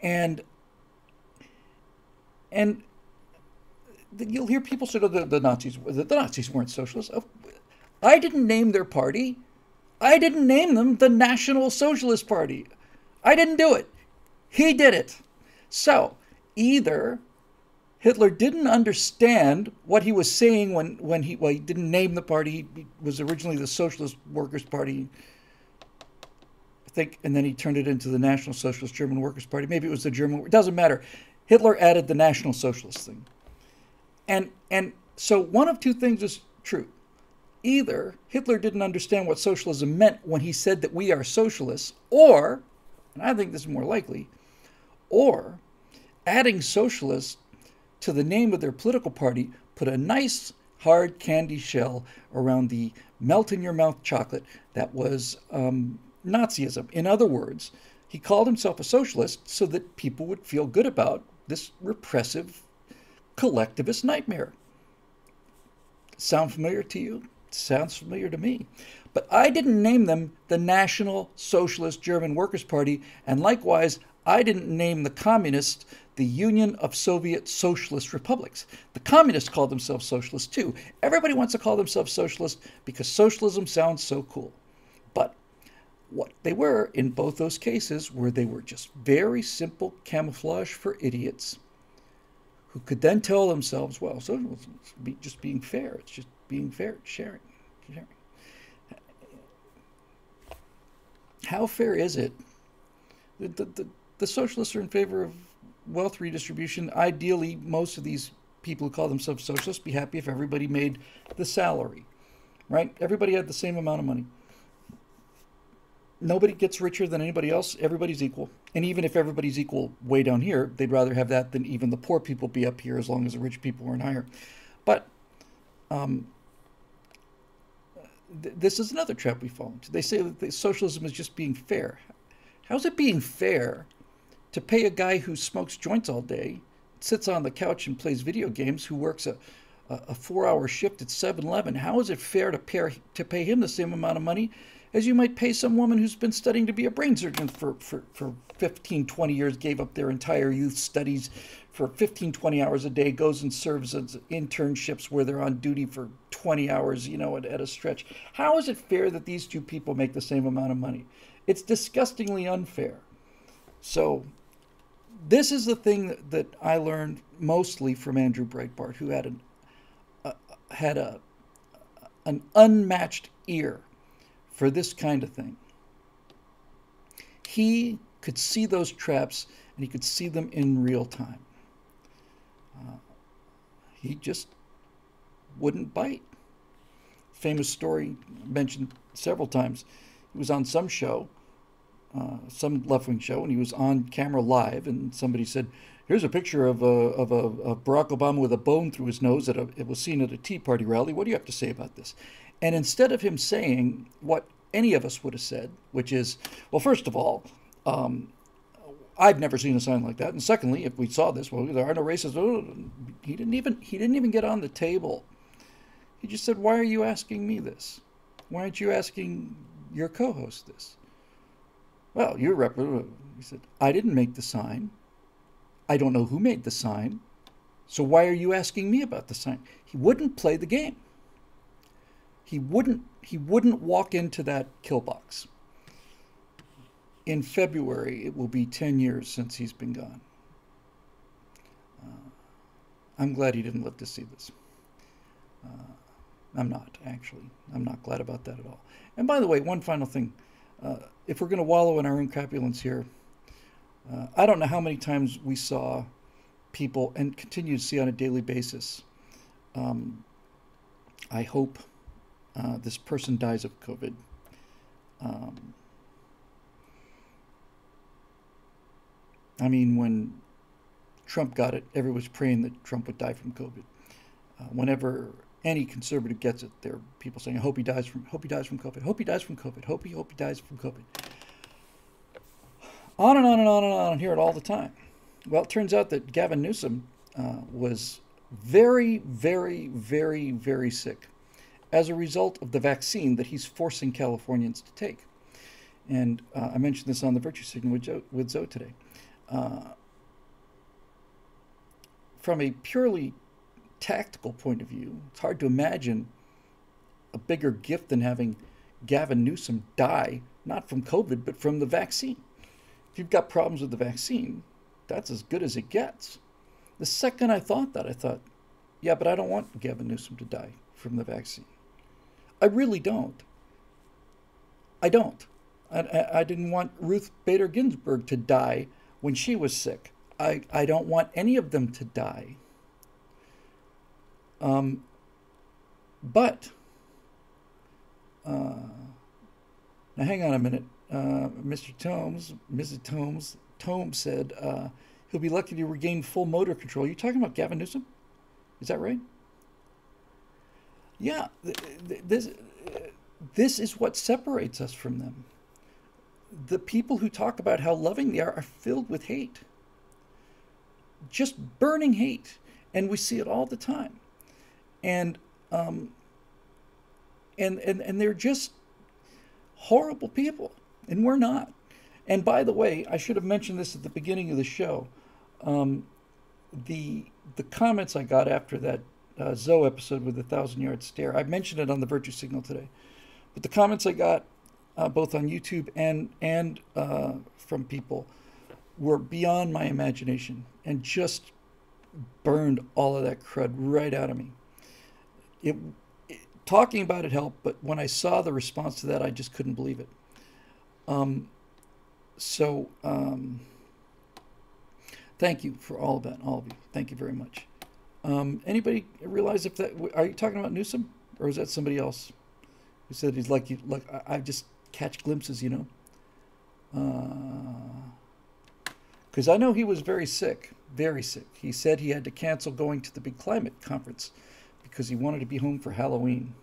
and and you'll hear people say, oh, the, the Nazis, the, the Nazis weren't socialists. I didn't name their party. I didn't name them the National Socialist Party. I didn't do it. He did it. So either Hitler didn't understand what he was saying when, when he, well, he didn't name the party. He was originally the Socialist Workers' Party, I think, and then he turned it into the National Socialist German Workers' Party. Maybe it was the German, it doesn't matter. Hitler added the National Socialist thing. And, and so one of two things is true. Either Hitler didn't understand what socialism meant when he said that we are socialists, or, and I think this is more likely, or adding socialist to the name of their political party put a nice hard candy shell around the melt in your mouth chocolate that was um, Nazism. In other words, he called himself a socialist so that people would feel good about this repressive collectivist nightmare. Sound familiar to you? Sounds familiar to me. But I didn't name them the National Socialist German Workers' Party, and likewise, I didn't name the communists the Union of Soviet Socialist Republics. The communists called themselves socialists too. Everybody wants to call themselves socialist because socialism sounds so cool. But what they were in both those cases were they were just very simple camouflage for idiots who could then tell themselves, well, socialism is just being fair. It's just being fair, sharing, sharing. How fair is it? The, the, the, the socialists are in favor of wealth redistribution. Ideally, most of these people who call themselves socialists be happy if everybody made the salary, right? Everybody had the same amount of money. Nobody gets richer than anybody else. Everybody's equal. And even if everybody's equal way down here, they'd rather have that than even the poor people be up here as long as the rich people weren't higher. But um, th- this is another trap we fall into. They say that socialism is just being fair. How's it being fair to pay a guy who smokes joints all day, sits on the couch and plays video games, who works a, a, a four-hour shift at 7-Eleven? How is it fair to pay, to pay him the same amount of money as you might pay some woman who's been studying to be a brain surgeon for, for, for 15, 20 years, gave up their entire youth studies for 15, 20 hours a day, goes and serves as internships where they're on duty for 20 hours, you know, at, at a stretch. How is it fair that these two people make the same amount of money? It's disgustingly unfair. So, this is the thing that, that I learned mostly from Andrew Breitbart, who had an uh, had a an unmatched ear for this kind of thing. He could see those traps and he could see them in real time. Uh, he just wouldn't bite. Famous story mentioned several times. He was on some show, uh, some left wing show, and he was on camera live, and somebody said, Here's a picture of a, of a, of Barack Obama with a bone through his nose that it was seen at a Tea Party rally. What do you have to say about this? And instead of him saying what any of us would have said, which is, well, first of all, um, I've never seen a sign like that. And secondly, if we saw this, well, there are no races. Oh, he didn't even he didn't even get on the table. He just said, "Why are you asking me this? Why aren't you asking your co-host this?" Well, you're rep. He said, "I didn't make the sign. I don't know who made the sign. So why are you asking me about the sign?" He wouldn't play the game he wouldn't he wouldn't walk into that kill box. In February, it will be 10 years since he's been gone. Uh, I'm glad he didn't live to see this. Uh, I'm not, actually. I'm not glad about that at all. And by the way, one final thing. Uh, if we're going to wallow in our own crapulence here, uh, I don't know how many times we saw people and continue to see on a daily basis. Um, I hope uh, this person dies of COVID. Um, I mean, when Trump got it, everyone was praying that Trump would die from COVID. Uh, whenever any conservative gets it, there are people saying, "I hope he dies from, hope he dies from COVID, I hope he dies from COVID, hope he, hope he dies from COVID." On and on and on and on, and hear it all the time. Well, it turns out that Gavin Newsom uh, was very, very, very, very sick as a result of the vaccine that he's forcing Californians to take. And uh, I mentioned this on the Virtue Signal with, Joe, with Zoe today. Uh, from a purely tactical point of view, it's hard to imagine a bigger gift than having Gavin Newsom die, not from COVID, but from the vaccine. If you've got problems with the vaccine, that's as good as it gets. The second I thought that, I thought, yeah, but I don't want Gavin Newsom to die from the vaccine. I really don't. I don't. I, I didn't want Ruth Bader Ginsburg to die when she was sick. I, I don't want any of them to die. Um, but, uh, now hang on a minute. Uh, Mr. Tomes, Mrs. Tomes, Tomes said uh, he'll be lucky to regain full motor control. Are you talking about Gavin Newsom? Is that right? Yeah, this this is what separates us from them. The people who talk about how loving they are are filled with hate. Just burning hate, and we see it all the time. And um, and and and they're just horrible people, and we're not. And by the way, I should have mentioned this at the beginning of the show. Um, the the comments I got after that uh, Zoe episode with the thousand yard stare. I mentioned it on the Virtue Signal today, but the comments I got uh, both on YouTube and and uh, from people were beyond my imagination and just burned all of that crud right out of me. It, it, talking about it helped, but when I saw the response to that, I just couldn't believe it. Um, so um, thank you for all of that, all of you. Thank you very much. Um, anybody realize if that are you talking about Newsom or is that somebody else who said he's like you? Like I, just catch glimpses, you know. Because uh, I know he was very sick, very sick. He said he had to cancel going to the big climate conference because he wanted to be home for Halloween.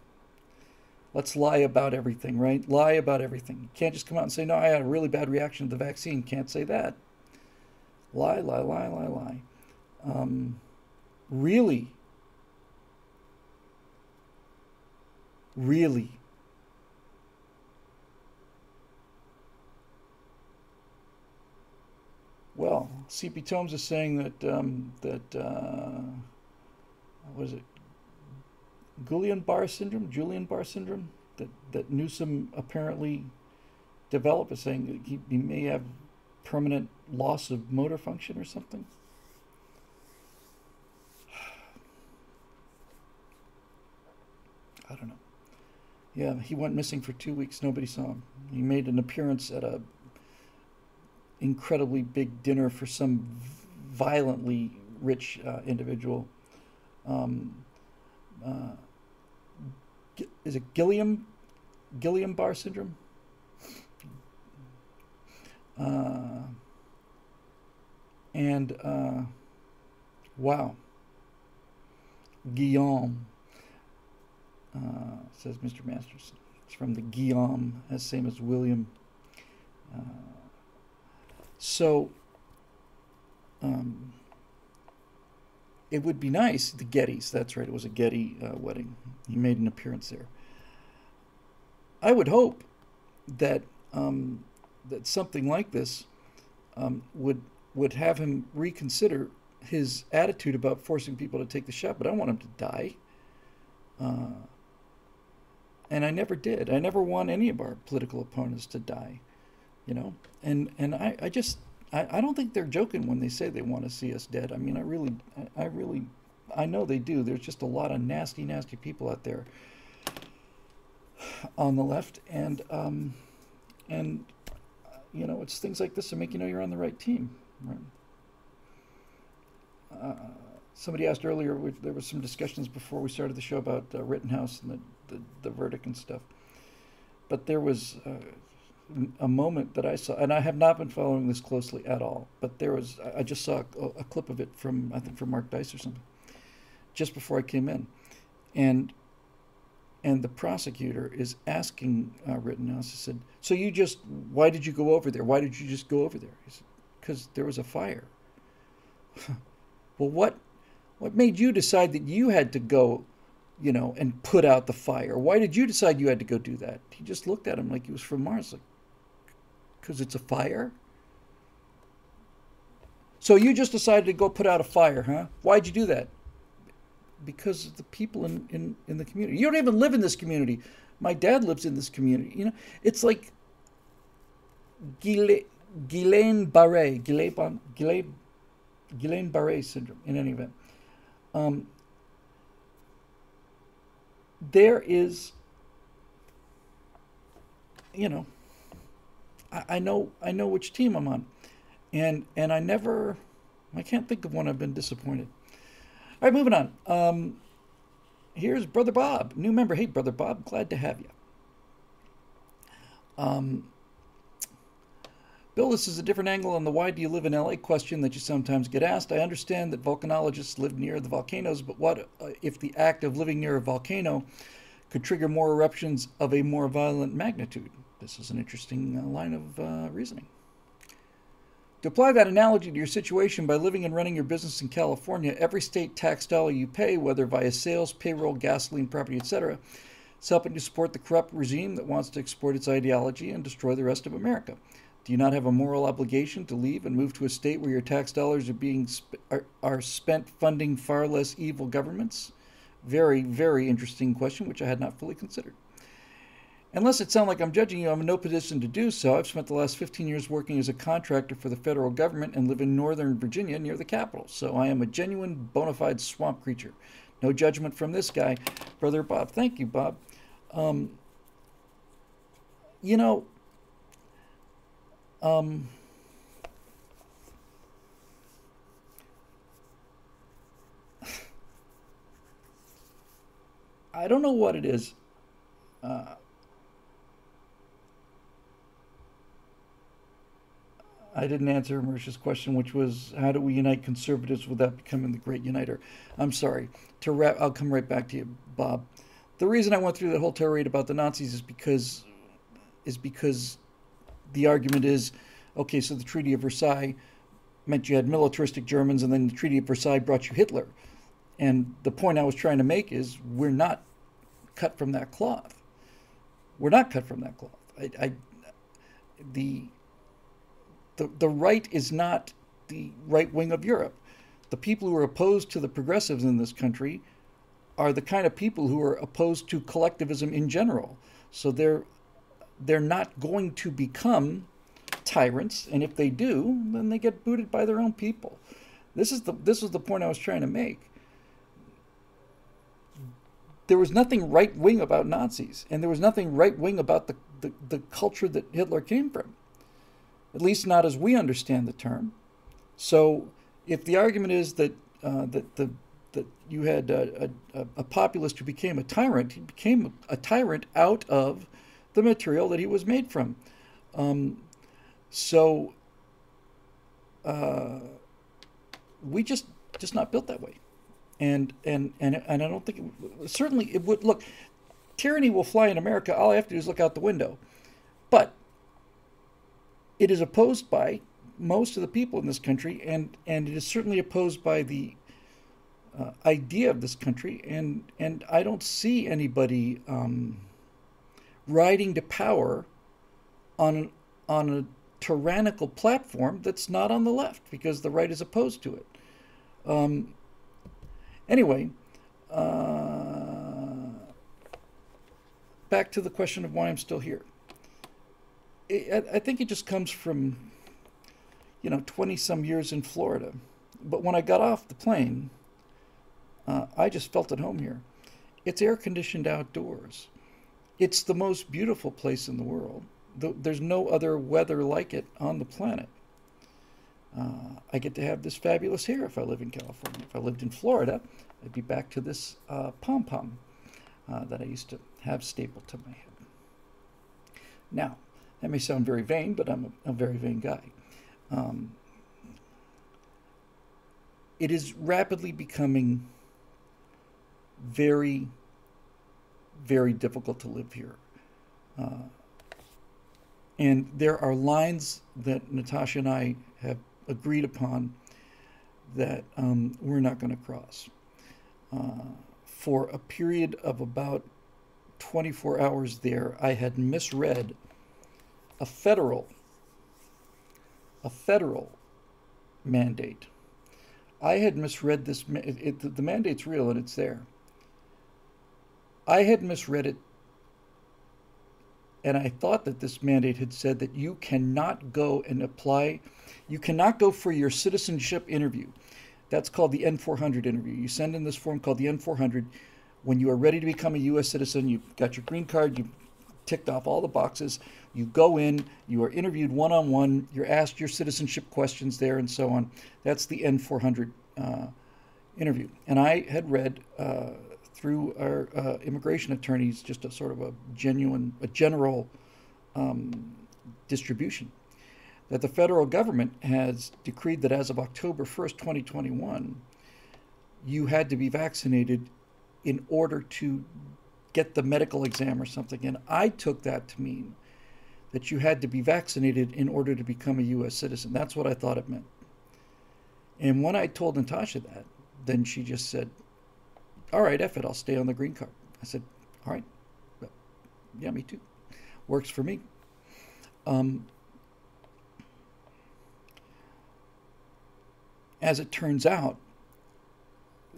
Let's lie about everything, right? Lie about everything. You can't just come out and say, no, I had a really bad reaction to the vaccine. Can't say that. Lie, lie, lie, lie, lie. Um, really, really Well, CP Tomes is saying that um, that uh, what is it? Guillain-Barré syndrome, Julian-Barr syndrome that that Newsom apparently developed, is saying he, he may have permanent loss of motor function or something. [SIGHS] I don't know. Yeah, he went missing for two weeks. Nobody saw him. He made an appearance at a incredibly big dinner for some violently rich uh, individual. Um, uh, is it Gilliam Gilliam Barr syndrome? Uh, and uh, wow, Guillaume uh, says Mr. Masters. It's from the Guillaume, as same as William. Uh, so um, it would be nice, the Gettys, that's right, it was a Getty uh, wedding. He made an appearance there. I would hope that um, that something like this um, would would have him reconsider his attitude about forcing people to take the shot. But I want him to die. Uh, and I never did. I never want any of our political opponents to die you know and and i, I just I, I don't think they're joking when they say they want to see us dead. I mean i really I, I really i know they do. There's just a lot of nasty nasty people out there on the left. And um and you know it's things like this that make you know you're on the right team right? Uh, somebody asked earlier we, there was some discussions before we started the show about uh, rittenhouse and the, the, the verdict and stuff. But there was uh, a moment that I saw, and I have not been following this closely at all, but there was, I just saw a, a clip of it from, I think from Mark Dice or something, just before I came in. And and the prosecutor is asking uh, Rittenhouse, he said, so you just, why did you go over there? Why did you just go over there? He said, because there was a fire. [LAUGHS] well, what, what made you decide that you had to go you know, and put out the fire? Why did you decide you had to go do that? He just looked at him like he was from Mars, like, because it's a fire? So you just decided to go put out a fire, huh? Why'd you do that? Because of the people in, in, in the community. You don't even live in this community. My dad lives in this community. You know, it's like Guillain Barre, Guillain Barre syndrome, in any event. Um, there is, you know, I, know I know which team I'm on, and and I never I can't think of one I've been disappointed. All right, moving on. Um, here's Brother Bob, new member. Hey, Brother Bob, glad to have you. Um, Bill, this is a different angle on the why do you live in LA question that you sometimes get asked. I understand that volcanologists live near the volcanoes, but what uh, if the act of living near a volcano could trigger more eruptions of a more violent magnitude? This is an interesting uh, line of uh, reasoning. To apply that analogy to your situation by living and running your business in California, every state tax dollar you pay, whether via sales, payroll, gasoline, property, etc., is helping to support the corrupt regime that wants to export its ideology and destroy the rest of America. Do you not have a moral obligation to leave and move to a state where your tax dollars are being sp- are, are spent funding far less evil governments? Very, very interesting question, which I had not fully considered. Unless it sounds like I'm judging you, I'm in no position to do so. I've spent the last 15 years working as a contractor for the federal government and live in northern Virginia near the capital. So I am a genuine bona fide swamp creature. No judgment from this guy, Brother Bob. Thank you, Bob. Um, you know, um, [SIGHS] I don't know what it is. Uh, I didn't answer Marisha's question, which was how do we unite conservatives without becoming the great uniter? I'm sorry. To wrap, I'll come right back to you, Bob. The reason I went through that whole tirade about the Nazis is because is because the argument is, okay, so the Treaty of Versailles meant you had militaristic Germans, and then the Treaty of Versailles brought you Hitler. And the point I was trying to make is we're not cut from that cloth. We're not cut from that cloth. I, I the the, the right is not the right wing of Europe. The people who are opposed to the progressives in this country are the kind of people who are opposed to collectivism in general. So they're they're not going to become tyrants, and if they do, then they get booted by their own people. This is the this is the point I was trying to make. There was nothing right wing about Nazis, and there was nothing right wing about the, the, the culture that Hitler came from at least not as we understand the term. So, if the argument is that uh, that the that you had a, a, a, populist who became a tyrant, he became a tyrant out of the material that he was made from. Um, so, uh, we just just not built that way, and and and and I don't think it, certainly it would look. Tyranny will fly in America. All I have to do is look out the window, but it is opposed by most of the people in this country, and, and it is certainly opposed by the uh, idea of this country. And, and I don't see anybody um, riding to power on, on a tyrannical platform that's not on the left because the right is opposed to it. Um, anyway, uh, back to the question of why I'm still here. I think it just comes from, you know, 20 some years in Florida. But when I got off the plane, uh, I just felt at home here. It's air conditioned outdoors. It's the most beautiful place in the world. There's no other weather like it on the planet. Uh, I get to have this fabulous hair if I live in California. If I lived in Florida, I'd be back to this uh, pom pom uh, that I used to have stapled to my head. Now, that may sound very vain, but I'm a, a very vain guy. Um, it is rapidly becoming very, very difficult to live here. Uh, and there are lines that Natasha and I have agreed upon that um, we're not going to cross. Uh, for a period of about 24 hours there, I had misread a federal a federal mandate. I had misread this. It, it, the mandate's real and it's there. I had misread it, and I thought that this mandate had said that you cannot go and apply, you cannot go for your citizenship interview. That's called the N400 interview. You send in this form called the N400. When you are ready to become a U.S. citizen, you've got your green card, you've ticked off all the boxes. You go in, you are interviewed one on one, you're asked your citizenship questions there, and so on. That's the N400 uh, interview. And I had read uh, through our uh, immigration attorneys just a sort of a genuine, a general um, distribution that the federal government has decreed that as of October 1st, 2021, you had to be vaccinated in order to get the medical exam or something. And I took that to mean that you had to be vaccinated in order to become a U.S. citizen. That's what I thought it meant. And when I told Natasha that, then she just said, All right, F it, I'll stay on the green card. I said, All right. Yeah, me too. Works for me. Um, as it turns out,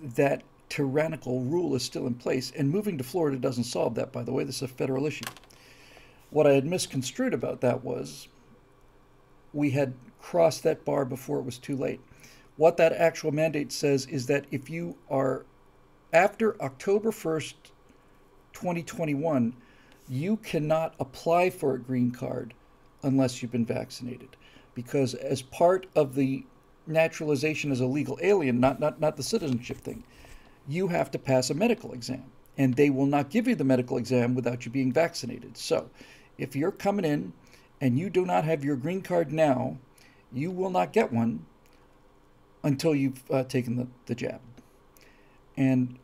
that tyrannical rule is still in place. And moving to Florida doesn't solve that, by the way. This is a federal issue. What I had misconstrued about that was we had crossed that bar before it was too late. What that actual mandate says is that if you are after October 1st, 2021, you cannot apply for a green card unless you've been vaccinated. Because as part of the naturalization as a legal alien, not, not, not the citizenship thing, you have to pass a medical exam. And they will not give you the medical exam without you being vaccinated. So if you're coming in and you do not have your green card now, you will not get one until you've uh, taken the, the jab. And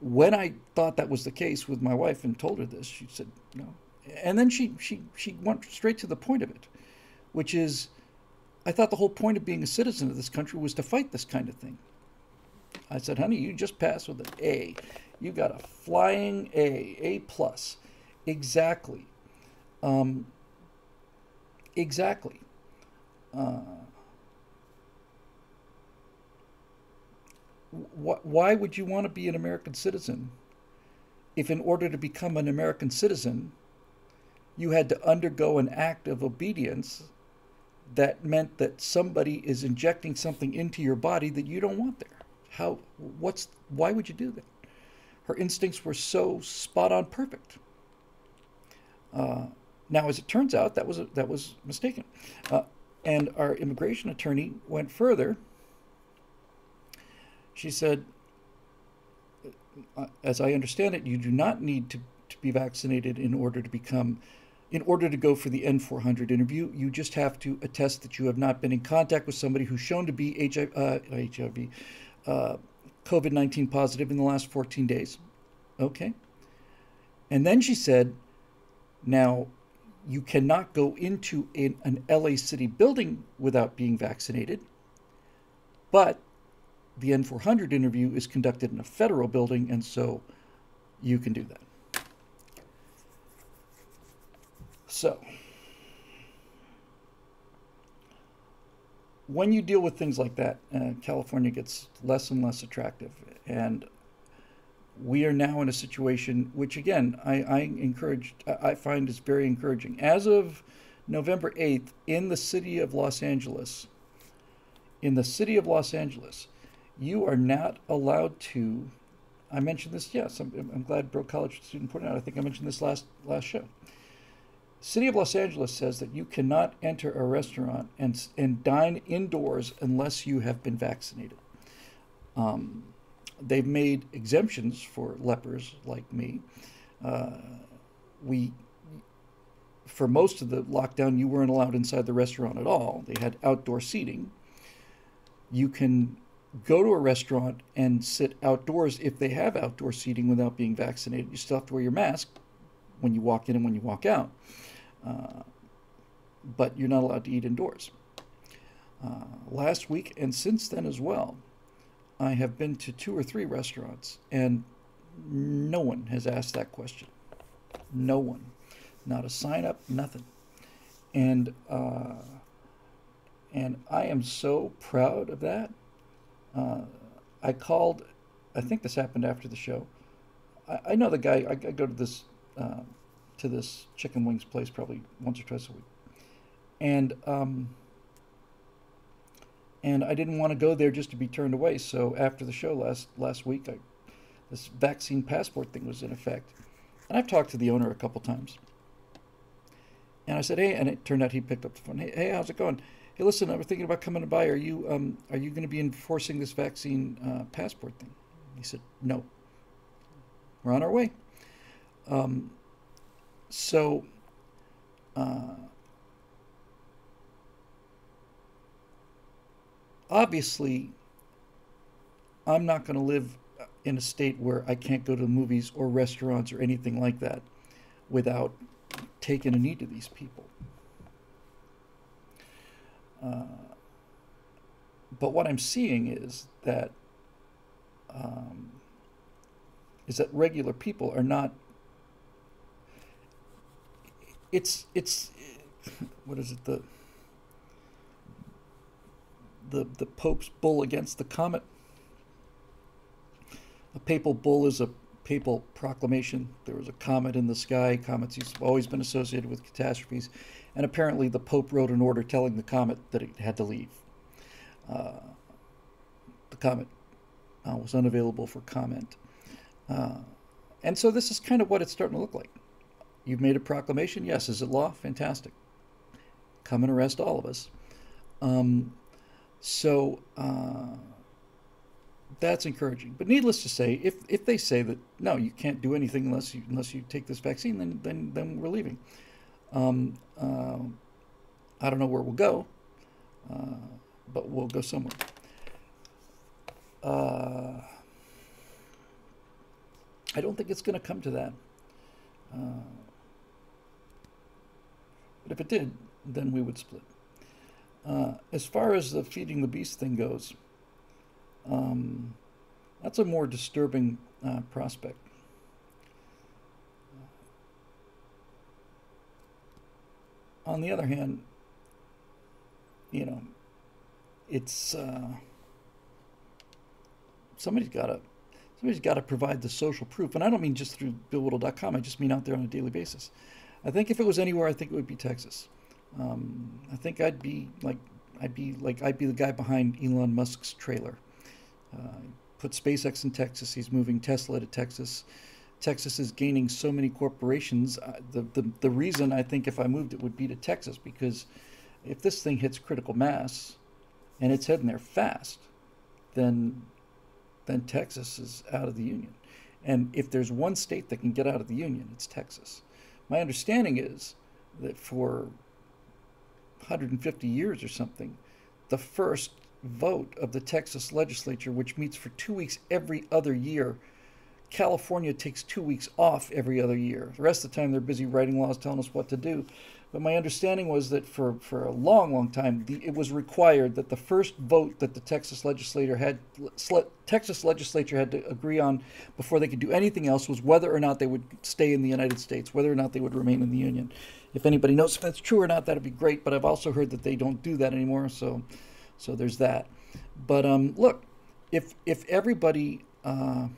when I thought that was the case with my wife and told her this, she said, no. And then she, she, she went straight to the point of it, which is I thought the whole point of being a citizen of this country was to fight this kind of thing. I said, honey, you just passed with an A. You got a flying A, A plus. Exactly. Um, exactly. Uh, wh- why would you want to be an American citizen if, in order to become an American citizen, you had to undergo an act of obedience that meant that somebody is injecting something into your body that you don't want there? How? What's? Why would you do that? Her instincts were so spot on perfect. Uh, now, as it turns out, that was a, that was mistaken, uh, and our immigration attorney went further. She said, uh, as I understand it, you do not need to, to be vaccinated in order to become, in order to go for the N400 interview. You just have to attest that you have not been in contact with somebody who's shown to be HIV, uh, HIV uh, COVID 19 positive in the last 14 days. Okay. And then she said, now you cannot go into an, an LA City building without being vaccinated, but the N400 interview is conducted in a federal building, and so you can do that. So, when you deal with things like that, uh, California gets less and less attractive. And we are now in a situation which, again, I, I encourage, I find is very encouraging. As of November 8th, in the city of Los Angeles, in the city of Los Angeles, you are not allowed to. I mentioned this, yes. I'm, I'm glad Broke College student pointed out. I think I mentioned this last last show. City of Los Angeles says that you cannot enter a restaurant and and dine indoors unless you have been vaccinated. Um, they've made exemptions for lepers like me. Uh, we, for most of the lockdown, you weren't allowed inside the restaurant at all. They had outdoor seating. You can go to a restaurant and sit outdoors if they have outdoor seating without being vaccinated. You still have to wear your mask when you walk in and when you walk out. Uh, but you're not allowed to eat indoors. Uh, last week and since then as well, I have been to two or three restaurants, and no one has asked that question. No one. Not a sign up, nothing. And uh, and I am so proud of that. Uh, I called. I think this happened after the show. I, I know the guy. I, I, go to this uh, to this chicken wings place probably once or twice a week, and um, and I didn't want to go there just to be turned away. So after the show last last week, I, this vaccine passport thing was in effect, and I've talked to the owner a couple times. And I said, "Hey," and it turned out he picked up the phone. Hey, hey how's it going? Hey, listen, I was thinking about coming by. Are you um, are you going to be enforcing this vaccine uh, passport thing? He said, "No." We're on our way. Um, so. Uh, obviously, I'm not going to live in a state where I can't go to the movies or restaurants or anything like that without taking a knee to these people. Uh, but what I'm seeing is that um, is that regular people are not. It's it's what is it the the, the Pope's bull against the comet. A papal bull is a papal proclamation. There was a comet in the sky. Comets have always been associated with catastrophes. And apparently, the Pope wrote an order telling the comet that it had to leave. Uh, the comet uh, was unavailable for comment. Uh, and so, this is kind of what it's starting to look like. You've made a proclamation. Yes. Is it law? Fantastic. Come and arrest all of us. Um, so uh, that's encouraging. But needless to say, if, if they say that no, you can't do anything unless you unless you take this vaccine, then then then we're leaving. Um, uh, I don't know where we'll go. Uh, but we'll go somewhere. Uh, I don't think it's going to come to that. Uh, but if it did, then we would split. Uh, as far as the feeding the beast thing goes, um, that's a more disturbing uh, prospect. On the other hand, you know, it's uh, somebody's got to somebody's got to provide the social proof, and I don't mean just through BillWhittle.com. I just mean out there on a daily basis. I think if it was anywhere, I think it would be Texas. Um, I think I'd be like I'd be like I'd be the guy behind Elon Musk's trailer. Uh, put SpaceX in Texas. He's moving Tesla to Texas. Texas is gaining so many corporations. Uh, the, the the reason I think if I moved it would be to Texas because if this thing hits critical mass and it's heading there fast, then then Texas is out of the union. And if there's one state that can get out of the union, it's Texas. My understanding is that for 150 years or something, the first vote of the Texas legislature, which meets for two weeks every other year, California takes two weeks off every other year. The rest of the time, they're busy writing laws telling us what to do. But my understanding was that for, for a long, long time, the, it was required that the first vote that the Texas legislature had Texas legislature had to agree on before they could do anything else was whether or not they would stay in the United States, whether or not they would remain in the Union. If anybody knows if that's true or not, that'd be great. But I've also heard that they don't do that anymore. So, so there's that. But um, look, if if everybody, uh,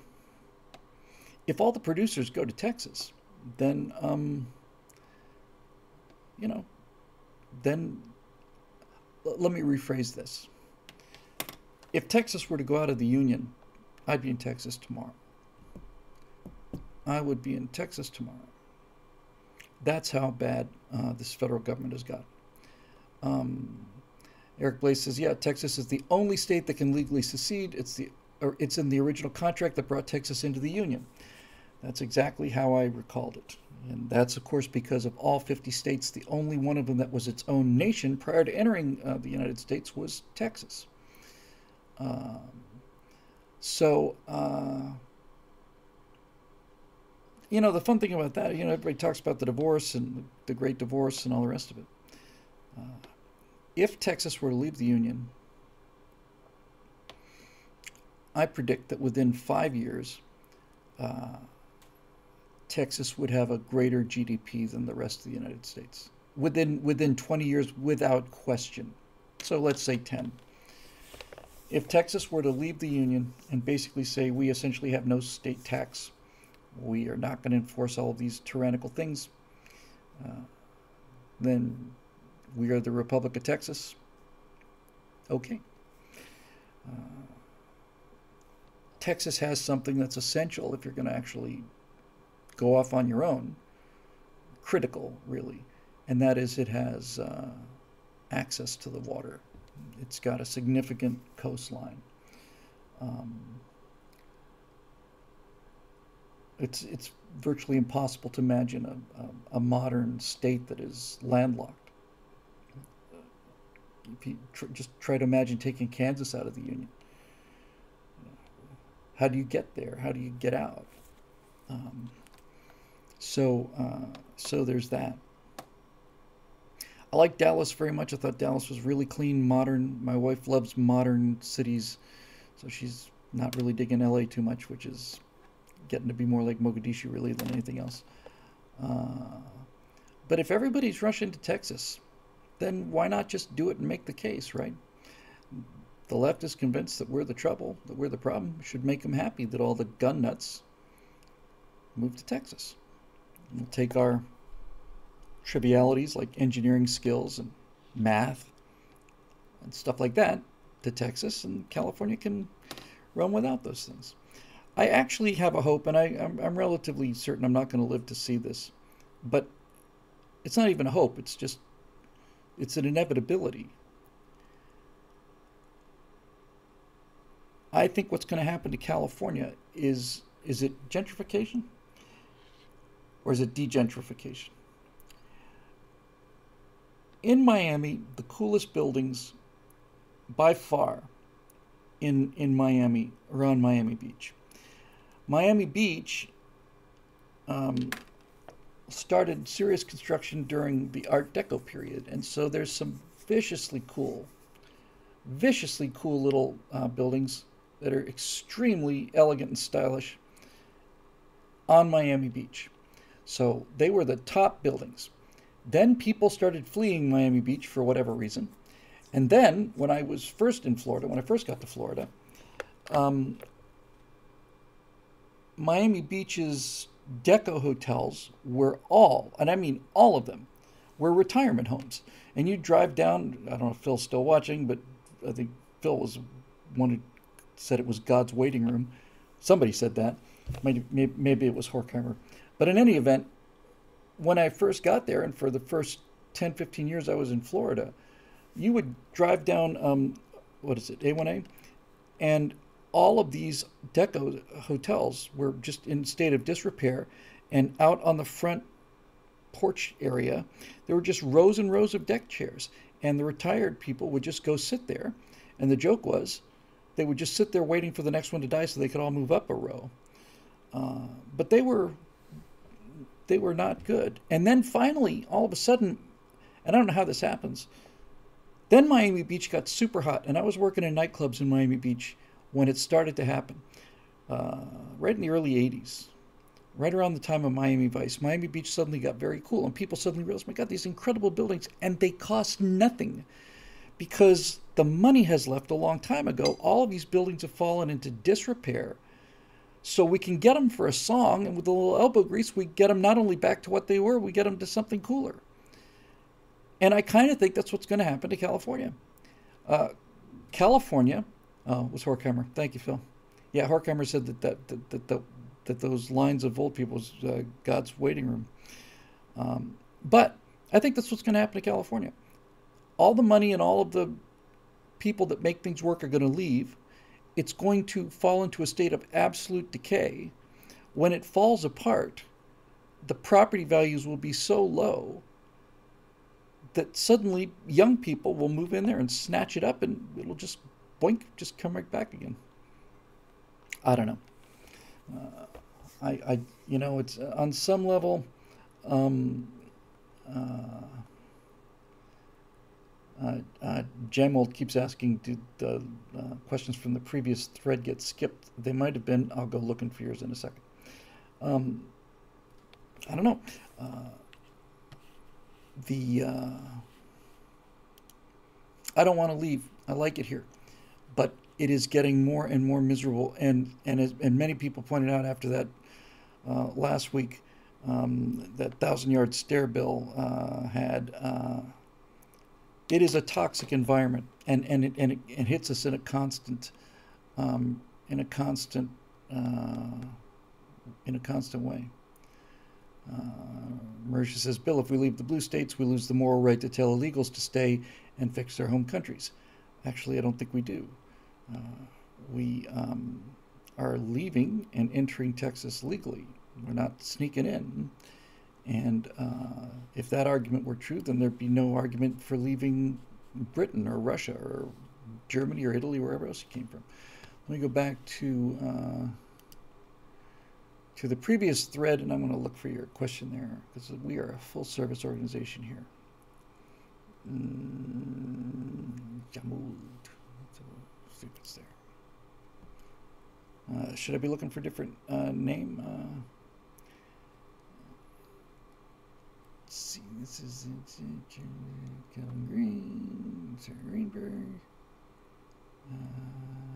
if all the producers go to Texas, then um, you know, then let me rephrase this. If Texas were to go out of the Union, I'd be in Texas tomorrow. I would be in Texas tomorrow. That's how bad uh, this federal government has got. Um, Eric Blaze says, "Yeah, Texas is the only state that can legally secede. It's the it's in the original contract that brought Texas into the union." That's exactly how I recalled it. And that's, of course, because of all 50 states, the only one of them that was its own nation prior to entering uh, the United States was Texas. Um, so, uh, you know, the fun thing about that, you know, everybody talks about the divorce and the great divorce and all the rest of it. Uh, if Texas were to leave the Union, I predict that within five years, uh, Texas would have a greater GDP than the rest of the United States within within 20 years, without question. So let's say 10. If Texas were to leave the union and basically say we essentially have no state tax we are not going to enforce all these tyrannical things, uh, then we are the Republic of Texas. Okay. Uh, Texas has something that's essential if you're going to actually go off on your own, critical, really, and that is it has uh, access to the water. It's got a significant coastline. Um, it's it's virtually impossible to imagine a, a, a modern state that is landlocked. If Tr- just try to imagine taking Kansas out of the Union. How do you get there? How do you get out? Um, so, uh, so there's that. I like Dallas very much. I thought Dallas was really clean, modern. My wife loves modern cities, so she's not really digging LA too much, which is getting to be more like Mogadishu really than anything else. Uh, but if everybody's rushing to Texas, then why not just do it and make the case, right? The left is convinced that we're the trouble, that we're the problem. Should make them happy that all the gun nuts move to Texas. We'll take our trivialities like engineering skills and math and stuff like that to Texas, and California can run without those things. I actually have a hope, and I, I'm, I'm relatively certain I'm not going to live to see this, but it's not even a hope. It's just, it's an inevitability. I think what's going to happen to California is, is it gentrification? Or is it degentrification? In Miami, the coolest buildings by far in in Miami around Miami Beach. Miami Beach um, started serious construction during the Art Deco period, and so there's some viciously cool, viciously cool little uh, buildings that are extremely elegant and stylish on Miami Beach. So they were the top buildings. Then people started fleeing Miami Beach for whatever reason. And then, when I was first in Florida, when I first got to Florida, um, Miami Beach's deco hotels were all, and I mean all of them, were retirement homes. And you drive down, I don't know if Phil's still watching, but I think Phil was one who said it was God's waiting room. Somebody said that. Maybe, maybe it was Horkheimer. But in any event, when I first got there, and for the first 10, 15 years I was in Florida, you would drive down, um, what is it, A1A? And all of these deco hotels were just in state of disrepair. And out on the front porch area, there were just rows and rows of deck chairs. And the retired people would just go sit there. And the joke was they would just sit there waiting for the next one to die so they could all move up a row. Uh, but they were they were not good. And then finally, all of a sudden, and I don't know how this happens, then Miami Beach got super hot, and I was working in nightclubs in Miami Beach when it started to happen, uh, right in the early 80s, right around the time of Miami Vice. Miami Beach suddenly got very cool, and people suddenly realized, my God, these incredible buildings, and they cost nothing because the money has left a long time ago. All of these buildings have fallen into disrepair so we can get them for a song, and with a little elbow grease, we get them not only back to what they were, we get them to something cooler. And I kind of think that's what's going to happen to California. Uh, California uh, was Horkheimer. Thank you, Phil. Yeah, Horkheimer said that that that that, that, that those lines of old people was uh, God's waiting room. Um, but I think that's what's going to happen to California. All the money and all of the people that make things work are going to leave it's going to fall into a state of absolute decay. When it falls apart, the property values will be so low that suddenly young people will move in there and snatch it up and it'll just boink, just come right back again. I don't know. Uh, I, I, you know, it's uh, on some level, um, uh, uh, uh, Jamold keeps asking, did the uh, questions from the previous thread get skipped? They might have been. I'll go looking for yours in a second. Um, I don't know. The I don't want to leave. I like it here, but it is getting more and more miserable. And and as, and many people pointed out after that uh, last week, um, that thousand yard stare bill uh, had uh, it is a toxic environment, and and it, and it, it hits us in a constant, um, in a constant, uh, in a constant way. Uh, says, Bill, if we leave the blue states, we lose the moral right to tell illegals to stay and fix their home countries. Actually, I don't think we do. Uh, we um, are leaving and entering Texas legally. We're not sneaking in. And uh, if that argument were true, then there'd be no argument for leaving Britain or Russia or Germany or Italy, wherever else you came from. Let me go back to uh, to the previous thread, and I'm going to look for your question there because we are a full service organization here. Mm. So, see if it's there. Uh, should I be looking for a different uh, name? Uh, Let's see, this is Kevin Green, Sarah Greenberg. Uh,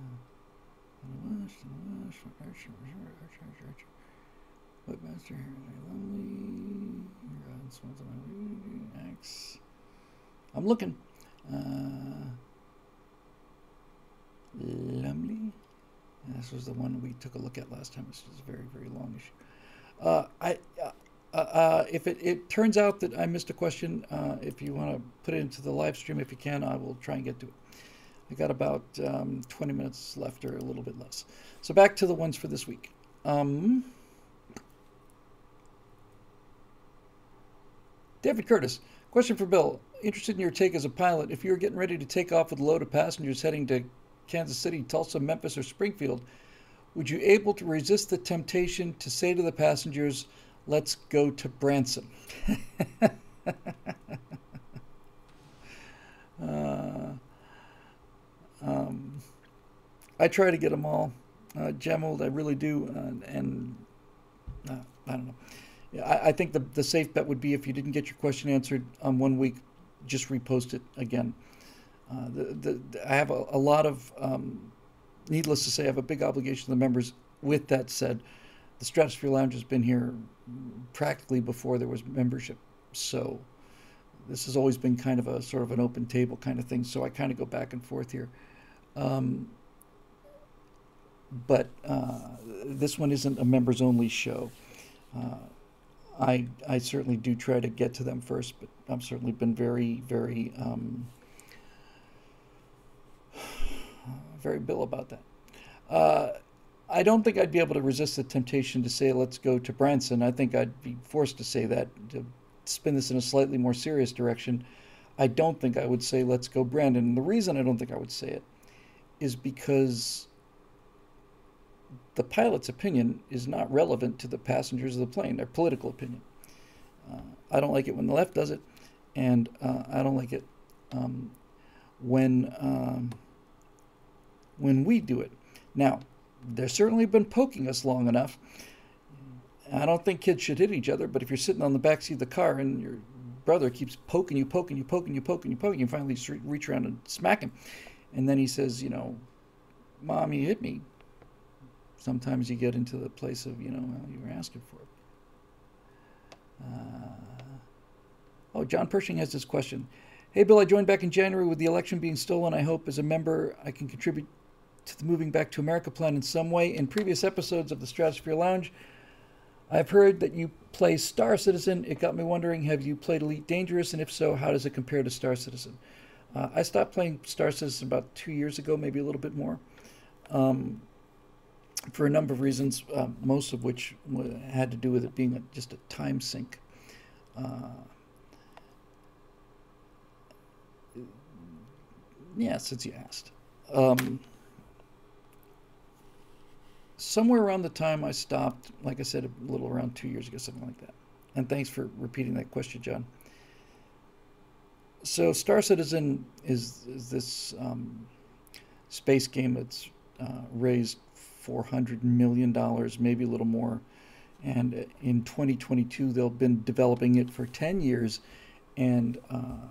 Webmaster, Lonely, X. I'm looking. Uh, Lumley. This was the one we took a look at last time. This a very, very long issue. Uh, I, uh, uh, uh, if it, it, turns out that I missed a question, uh, if you want to put it into the live stream, if you can, I will try and get to it. I got about um, 20 minutes left or a little bit less. So back to the ones for this week. Um, David Curtis, Question for Bill. Interested in your take as a pilot. If you were getting ready to take off with a load of passengers heading to Kansas City, Tulsa, Memphis, or Springfield, would you able to resist the temptation to say to the passengers, let's go to Branson? [LAUGHS] uh, um, I try to get them all. Uh, Gemold, I really do. Uh, and uh, I don't know. I, I think the, the safe bet would be if you didn't get your question answered on one week, just repost it again. Uh, the, the, I have a, a lot of, um, needless to say, I have a big obligation to the members. With that said, the Stratosphere Lounge has been here practically before there was membership. So this has always been kind of a sort of an open table kind of thing. So I kind of go back and forth here. Um, but uh, this one isn't a members only show. Uh, I I certainly do try to get to them first, but I've certainly been very very um, very Bill about that. Uh, I don't think I'd be able to resist the temptation to say let's go to Branson. I think I'd be forced to say that to spin this in a slightly more serious direction. I don't think I would say let's go Brandon. And the reason I don't think I would say it is because the pilot's opinion is not relevant to the passengers of the plane, their political opinion. Uh, I don't like it when the left does it, and uh, I don't like it um, when um, when we do it. Now, they've certainly been poking us long enough. I don't think kids should hit each other, but if you're sitting on the back seat of the car and your brother keeps poking you, poking you, poking you, poking you, poking you, finally reach around and smack him, and then he says, you know, "Mom, you hit me," sometimes you get into the place of, you know, well, you were asking for it. Uh, oh, John Pershing has this question. Hey, Bill, I joined back in January with the election being stolen. I hope as a member I can contribute to the Moving Back to America plan in some way. In previous episodes of the Stratosphere Lounge, I've heard that you play Star Citizen. It got me wondering have you played Elite Dangerous? And if so, how does it compare to Star Citizen? Uh, I stopped playing Star Citizen about two years ago, maybe a little bit more. Um, for a number of reasons, uh, most of which had to do with it being a, just a time sink. Uh, yeah, since you asked. Um, somewhere around the time I stopped, like I said, a little around two years ago, something like that. And thanks for repeating that question, John. So, Star Citizen is, is this um, space game that's uh, raised $400 million, maybe a little more. And in 2022, they've been developing it for 10 years, and uh,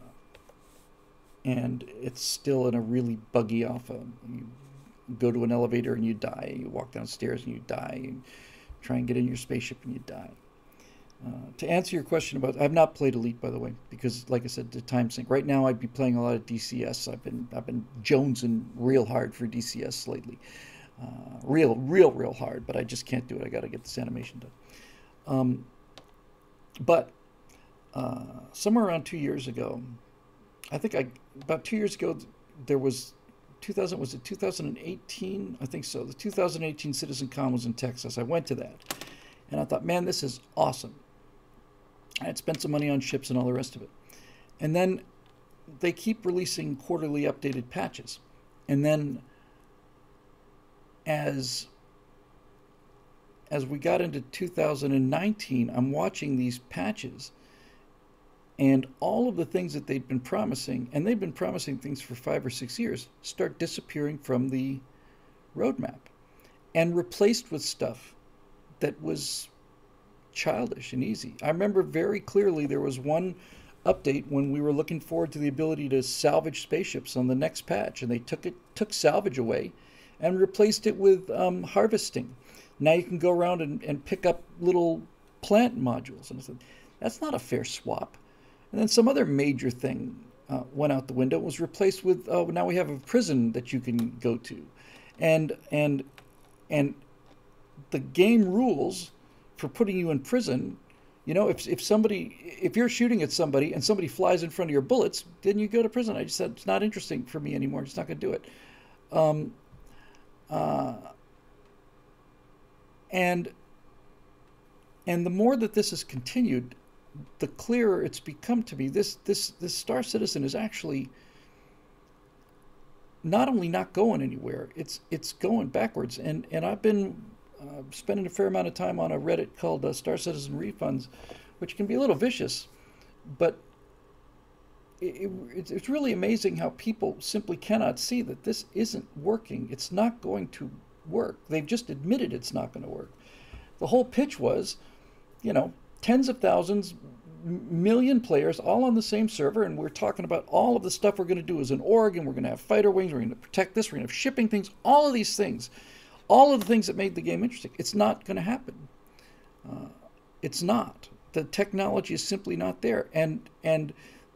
and it's still in a really buggy alpha. You go to an elevator and you die. You walk downstairs and you die. You try and get in your spaceship and you die. Uh, to answer your question about, I've not played Elite by the way, because like I said, the time sink. Right now, I'd be playing a lot of DCS. I've been I've been jonesing real hard for DCS lately uh, real, real, real hard, but I just can't do it. I got to get this animation done. Um, but uh, somewhere around two years ago, I think I about two years ago there was 2000 was it 2018? I think so. The 2018 Citizen Con was in Texas. I went to that, and I thought, man, this is awesome. I had spent some money on ships and all the rest of it, and then they keep releasing quarterly updated patches, and then as as we got into 2019, I'm watching these patches and all of the things that they'd been promising, and they've been promising things for five or six years, start disappearing from the roadmap and replaced with stuff that was childish and easy. I remember very clearly there was one update when we were looking forward to the ability to salvage spaceships on the next patch, and they took it took salvage away and replaced it with um, harvesting. Now you can go around and, and pick up little plant modules. And I said, that's not a fair swap. And then some other major thing uh, went out the window. It was replaced with, oh, now we have a prison that you can go to. And, and, and the game rules for putting you in prison you know, if, if somebody, if you're shooting at somebody and somebody flies in front of your bullets, then you go to prison. I just said, it's not interesting for me anymore. It's not going to do it. Um, uh, and and the more that this has continued, the clearer it's become to me. This this this Star Citizen is actually not only not going anywhere, it's it's going backwards. And and I've been uh, spending a fair amount of time on a Reddit called uh, Star Citizen Refunds, which can be a little vicious, but it, it, it's really amazing how people simply cannot see that this isn't working. It's not going to work. They've just admitted it's not going to work. The whole pitch was, you know, tens of thousands, million players all on the same server, and we're talking about all of the stuff we're going to do as an org, and we're going to have fighter wings, we're going to protect this, we're going to have shipping things, all of these things, all of the things that made the game interesting. It's not going to happen. Uh, it's not. The technology is simply not there, and and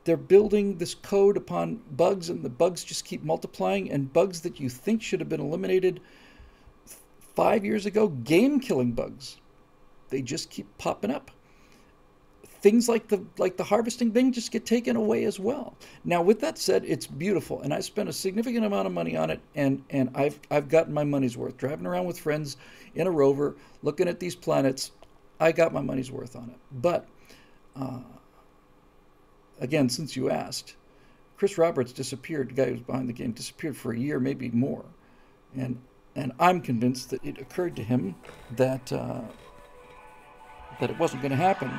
they're building this code upon bugs, and the bugs just keep multiplying, and bugs that you think should have been eliminated five years ago, game killing bugs, they just keep popping up things like the like the harvesting thing just get taken away as well. Now, with that said, it's beautiful, and I spent a significant amount of money on it, and and I've I've gotten my money's worth. Driving around with friends in a rover, looking at these planets, I got my money's worth on it. But uh, again, since you asked, Chris Roberts disappeared. The guy who was behind the game disappeared for a year, maybe more, and and I'm convinced that it occurred to him that. Uh, that it wasn't going to happen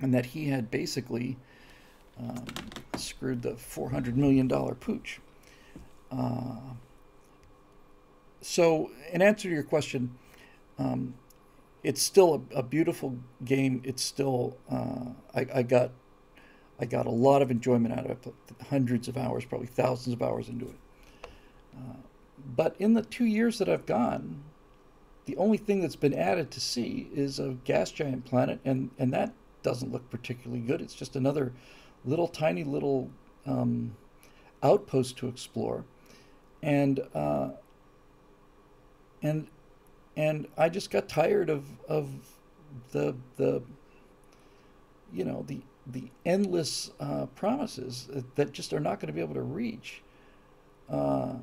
and that he had basically um, screwed the $400 million pooch. Uh, so, in answer to your question, um, it's still a, a, beautiful game. It's still uh, I, I, got I got a lot of enjoyment out of it. Hundreds of hours, probably thousands of hours into it. Uh, but in the two years that I've gone, the only thing that's been added to see is a gas giant planet, and and that doesn't look particularly good. It's just another little tiny little um, outpost to explore, and uh, and and I just got tired of of the the you know the the endless uh, promises that just are not going to be able to reach. Uh,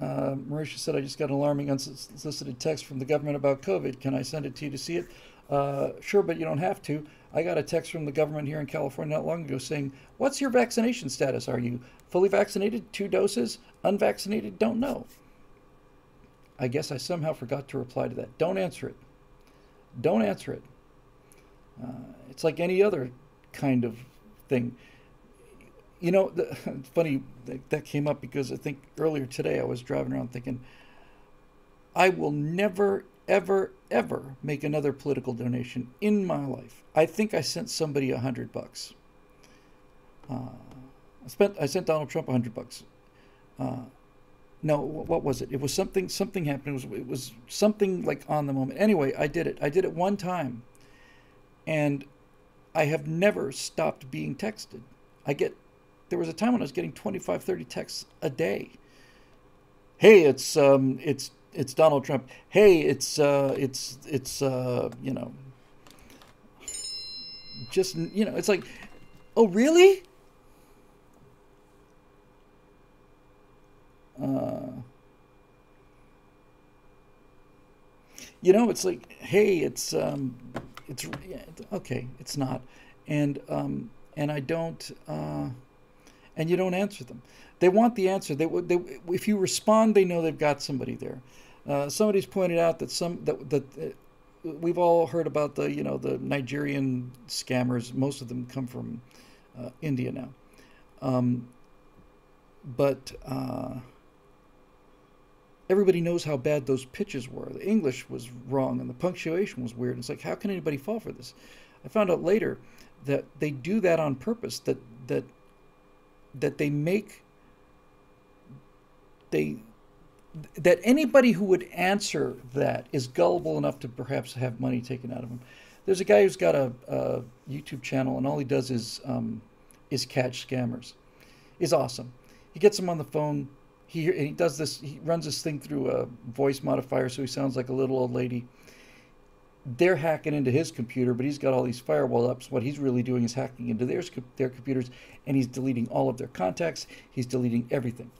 Uh, Marisha said, I just got an alarming unsolicited text from the government about COVID. Can I send it to you to see it? Uh, sure, but you don't have to. I got a text from the government here in California not long ago saying, What's your vaccination status? Are you fully vaccinated? Two doses? Unvaccinated? Don't know. I guess I somehow forgot to reply to that. Don't answer it. Don't answer it. Uh, it's like any other kind of thing you know, the, it's [LAUGHS] funny that, that came up because I think earlier today I was driving around thinking, I will never, ever, ever make another political donation in my life. I think I sent somebody a hundred bucks. Uh, I spent I sent Donald Trump a hundred bucks. Uh, no, what was it? It was something something happened. It was it was something like on the moment. Anyway, I did it. I did it one time, and I have never stopped being texted. I get there was a time when I was getting 25, 30 texts a day. Hey, it's um, it's it's Donald Trump. Hey, it's uh, it's it's uh, you know, just you know, it's like, oh really? Uh, you know, it's like, hey, it's um, it's okay, it's not, and um, and I don't. Uh, and you don't answer them. They want the answer. They, they if you respond, they know they've got somebody there. Uh, somebody's pointed out that some that that uh, we've all heard about the you know the Nigerian scammers. Most of them come from uh, India now, um, but uh, everybody knows how bad those pitches were. The English was wrong and the punctuation was weird. It's like how can anybody fall for this? I found out later that they do that on purpose. That that that they make they that anybody who would answer that is gullible enough to perhaps have money taken out of them. There's a guy who's got a, a YouTube channel, and all he does is um, is catch scammers. Is awesome. He gets them on the phone. He he does this. He runs this thing through a voice modifier, so he sounds like a little old lady they're hacking into his computer, but he's got all these firewall ups. What he's really doing is hacking into their, their computers, and he's deleting all of their contacts. He's deleting everything.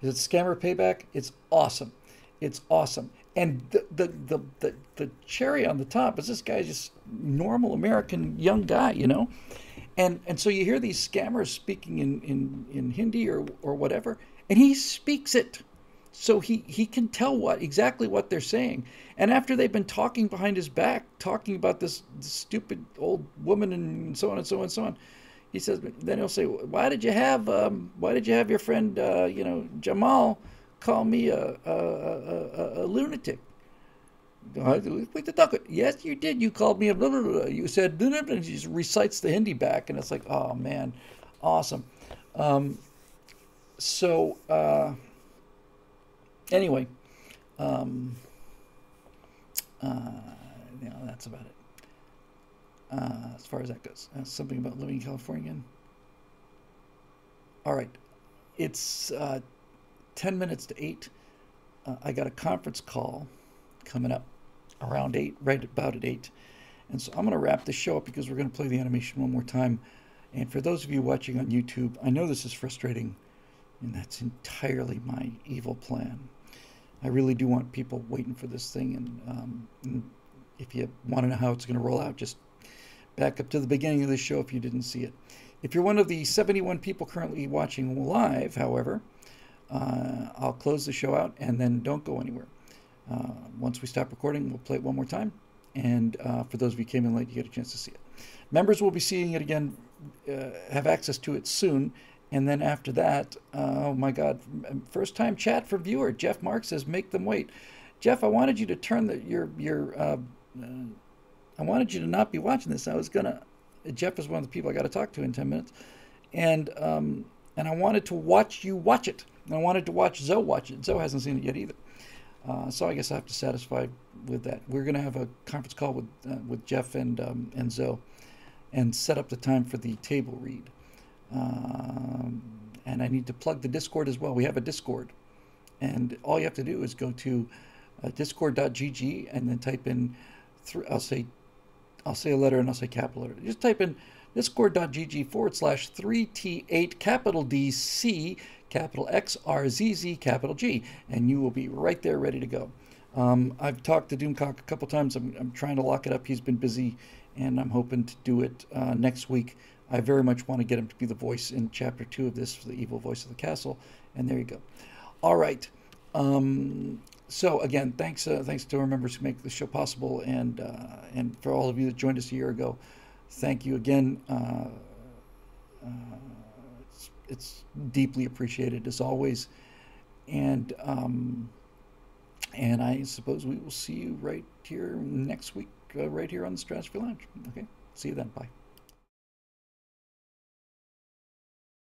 Is it scammer payback? It's awesome. It's awesome. and the, the the, the the cherry on the top is this guy's just normal American young guy, you know, and and so you hear these scammers speaking in in in Hindi or or whatever, and he speaks it, so he he can tell what exactly what they're saying, and after they've been talking behind his back, talking about this, this stupid old woman and so on and so on and so on. He says, then he'll say, "Why did you have, um, why did you have your friend, uh, you know, Jamal, call me a, a, a, a, a lunatic?" Yes, you did. You called me a blah, blah, blah. You said, blah, blah, blah. Just recites the Hindi back, and it's like, oh man, awesome. Um, so uh, anyway, um, uh, know, that's about it. Uh, as far as that goes, uh, something about living in California again. All right, it's uh, ten minutes to eight. Uh, I got a conference call coming up around eight, right about at eight, and so I'm going to wrap this show up because we're going to play the animation one more time. And for those of you watching on YouTube, I know this is frustrating, and that's entirely my evil plan. I really do want people waiting for this thing, and, um, and if you want to know how it's going to roll out, just back up to the beginning of the show if you didn't see it. If you're one of the 71 people currently watching live, however, uh, I'll close the show out and then don't go anywhere. Uh, once we stop recording, we'll play it one more time. And uh, for those of you who came in late, you get a chance to see it. Members will be seeing it again, uh, have access to it soon. And then after that, uh, oh my God, first time chat for viewer. Jeff Mark says, make them wait. Jeff, I wanted you to turn the, your, your uh, I wanted you to not be watching this. I was gonna. Jeff is one of the people I got to talk to in ten minutes, and um, and I wanted to watch you watch it. And I wanted to watch Zoe watch it. Zoe hasn't seen it yet either. Uh, so I guess I have to satisfy with that. We're gonna have a conference call with uh, with Jeff and um, and Zoe, and set up the time for the table read. Um, and I need to plug the Discord as well. We have a Discord, and all you have to do is go to uh, discord.gg and then type in. Th- I'll say I'll say a letter and I'll say capital letter. Just type in discord.gg forward slash 3T8 capital D C capital X R Z Z capital G, and you will be right there ready to go. Um, I've talked to Doomcock a couple times. I'm, I'm, trying to lock it up. He's been busy, and I'm hoping to do it uh, next week. I very much want to get him to be the voice in chapter two of this, the evil voice of the castle. And there you go. All right. Um, so again, thanks uh, thanks to our members who make the show possible, and uh, and for all of you that joined us a year ago, thank you again. Uh, uh it's, it's, deeply appreciated as always, and um, and I suppose we will see you right here next week, uh, right here on the Stratosphere Lounge. Okay, see you then. Bye.